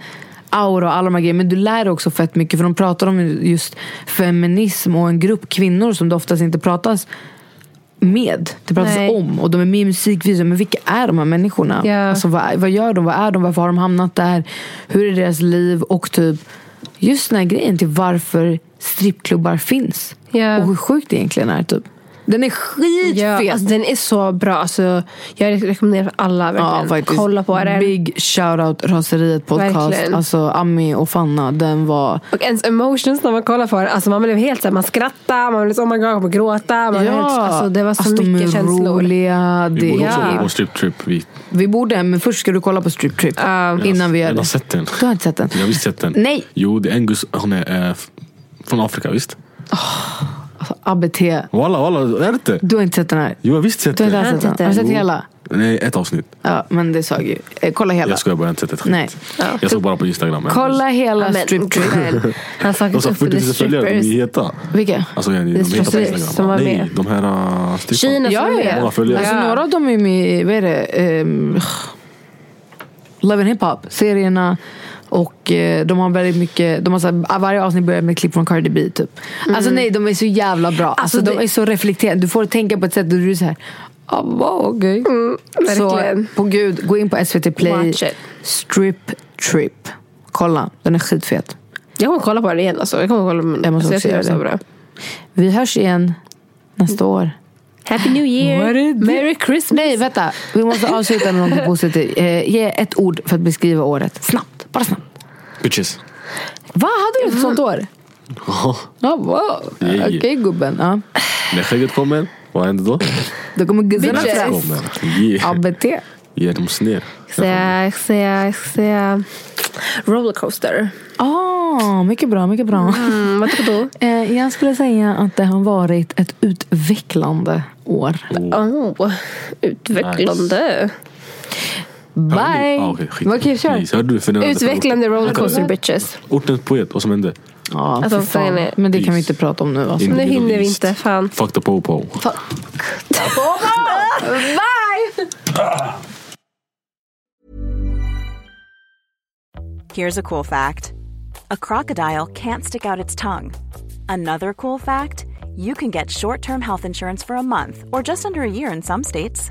aura och alla de här grejerna. Men du lär dig också fett mycket. För de pratar om just feminism och en grupp kvinnor som det oftast inte pratas med. Det pratas Nej. om. Och de är med i musikvideor. Men vilka är de här människorna? Ja. Alltså, vad, vad gör de? Vad är de? Varför har de hamnat där? Hur är deras liv? Och typ just den här grejen till varför strippklubbar finns. Ja. Och hur sjukt det egentligen är. Typ. Den är skitfet! Ja, alltså, den är så bra. Alltså, jag rekommenderar alla verkligen. faktiskt. Kolla på den. Big shoutout Raseriet podcast. Verkligen. Alltså Ami och Fanna, den var... Och ens emotions när man kollar på den. Alltså man blev helt såhär, man skrattar, man blev så, oh my god, jag kommer gråta. Man helt, alltså, det var så alltså, de mycket är känslor. roliga. Vi Det, borde också Ja. gå på strip trip. Vi, Vi borde, men först ska du kolla på Strip Trip. innan vi gör jag har det. sett den. Du har inte sett den? Jag har visst sett den. Nej. Jo, det är en gus, hon är f- från Afrika, visst? Alltså, ABT. Walla, walla, är det inte? Du har inte sett den här? Jo, jag har visst sett Du har inte alls sett den? Har du sett Jo. hela? Nej, ett avsnitt. Ja, men det sa ju. Eh, kolla hela. Jag skojar bara, jag har inte sett ett skit. Nej. Jag såg bara på Instagram. men- Kolla hela Ja, men, Strip. Han sa sa 40 000 följare, de är heta. Vilka? Alltså, de är heta på strippers Instagram. som var Nej, med. de här uh, stripparna. Kina Ja, som är ja. med. Många följare. Alltså, Ja. några av dem är med i, vad är det? Um, Love and Hip Hop, serierna. Och eh, de har väldigt mycket, de har så här, varje avsnitt börjar med ett klipp från Cardi B typ. Alltså nej, de är så jävla bra. Alltså, Alltså, de är så reflekterande. Du får tänka på ett sätt där du är så här, ah, wow, okej. så verkligen. på gud, gå in på SVT Play. Strip Trip. Kolla, den är skitfet. Jag kommer kolla på den igen. Alltså. Jag kommer kolla på Jag måste alltså, också tycker göra det så. Vi hörs igen nästa år. Happy New Year! Merry Christmas! Nej, vänta. Vi måste avsluta med något positivt. Eh, ge ett ord för att beskriva året. Snabbt. Bara snabbt. Bitches. Vad hade du ett sånt år? Ja, Ja, wow. Yeah. Okej gubben. Ja. När skägget kommer, vad händer då? Då kommer guzzarna fram. Yeah. ABT. Ge dem sner. Jag ska säga, säga, säga rollercoaster. Ah, mycket bra, mycket bra. Mm, vad tycker du? Eh, jag skulle säga att det har varit ett utvecklande år. Oh, utvecklande. Bye! Ah, okej, skit. Okej, kör. Please, hörde du? För Utvecklande rollercoaster bitches. Ortens er poet, vad som er hände? Ja, Alltså, ah, för er fan. fan är- Men det kan vi inte prata om nu. Alltså. Nu hinner vi inte, fan. Fuck the po-po. Here's a cool fact a crocodile can't stick out its tongue. Another cool fact you can get short term health insurance for a month or just under a year in some states.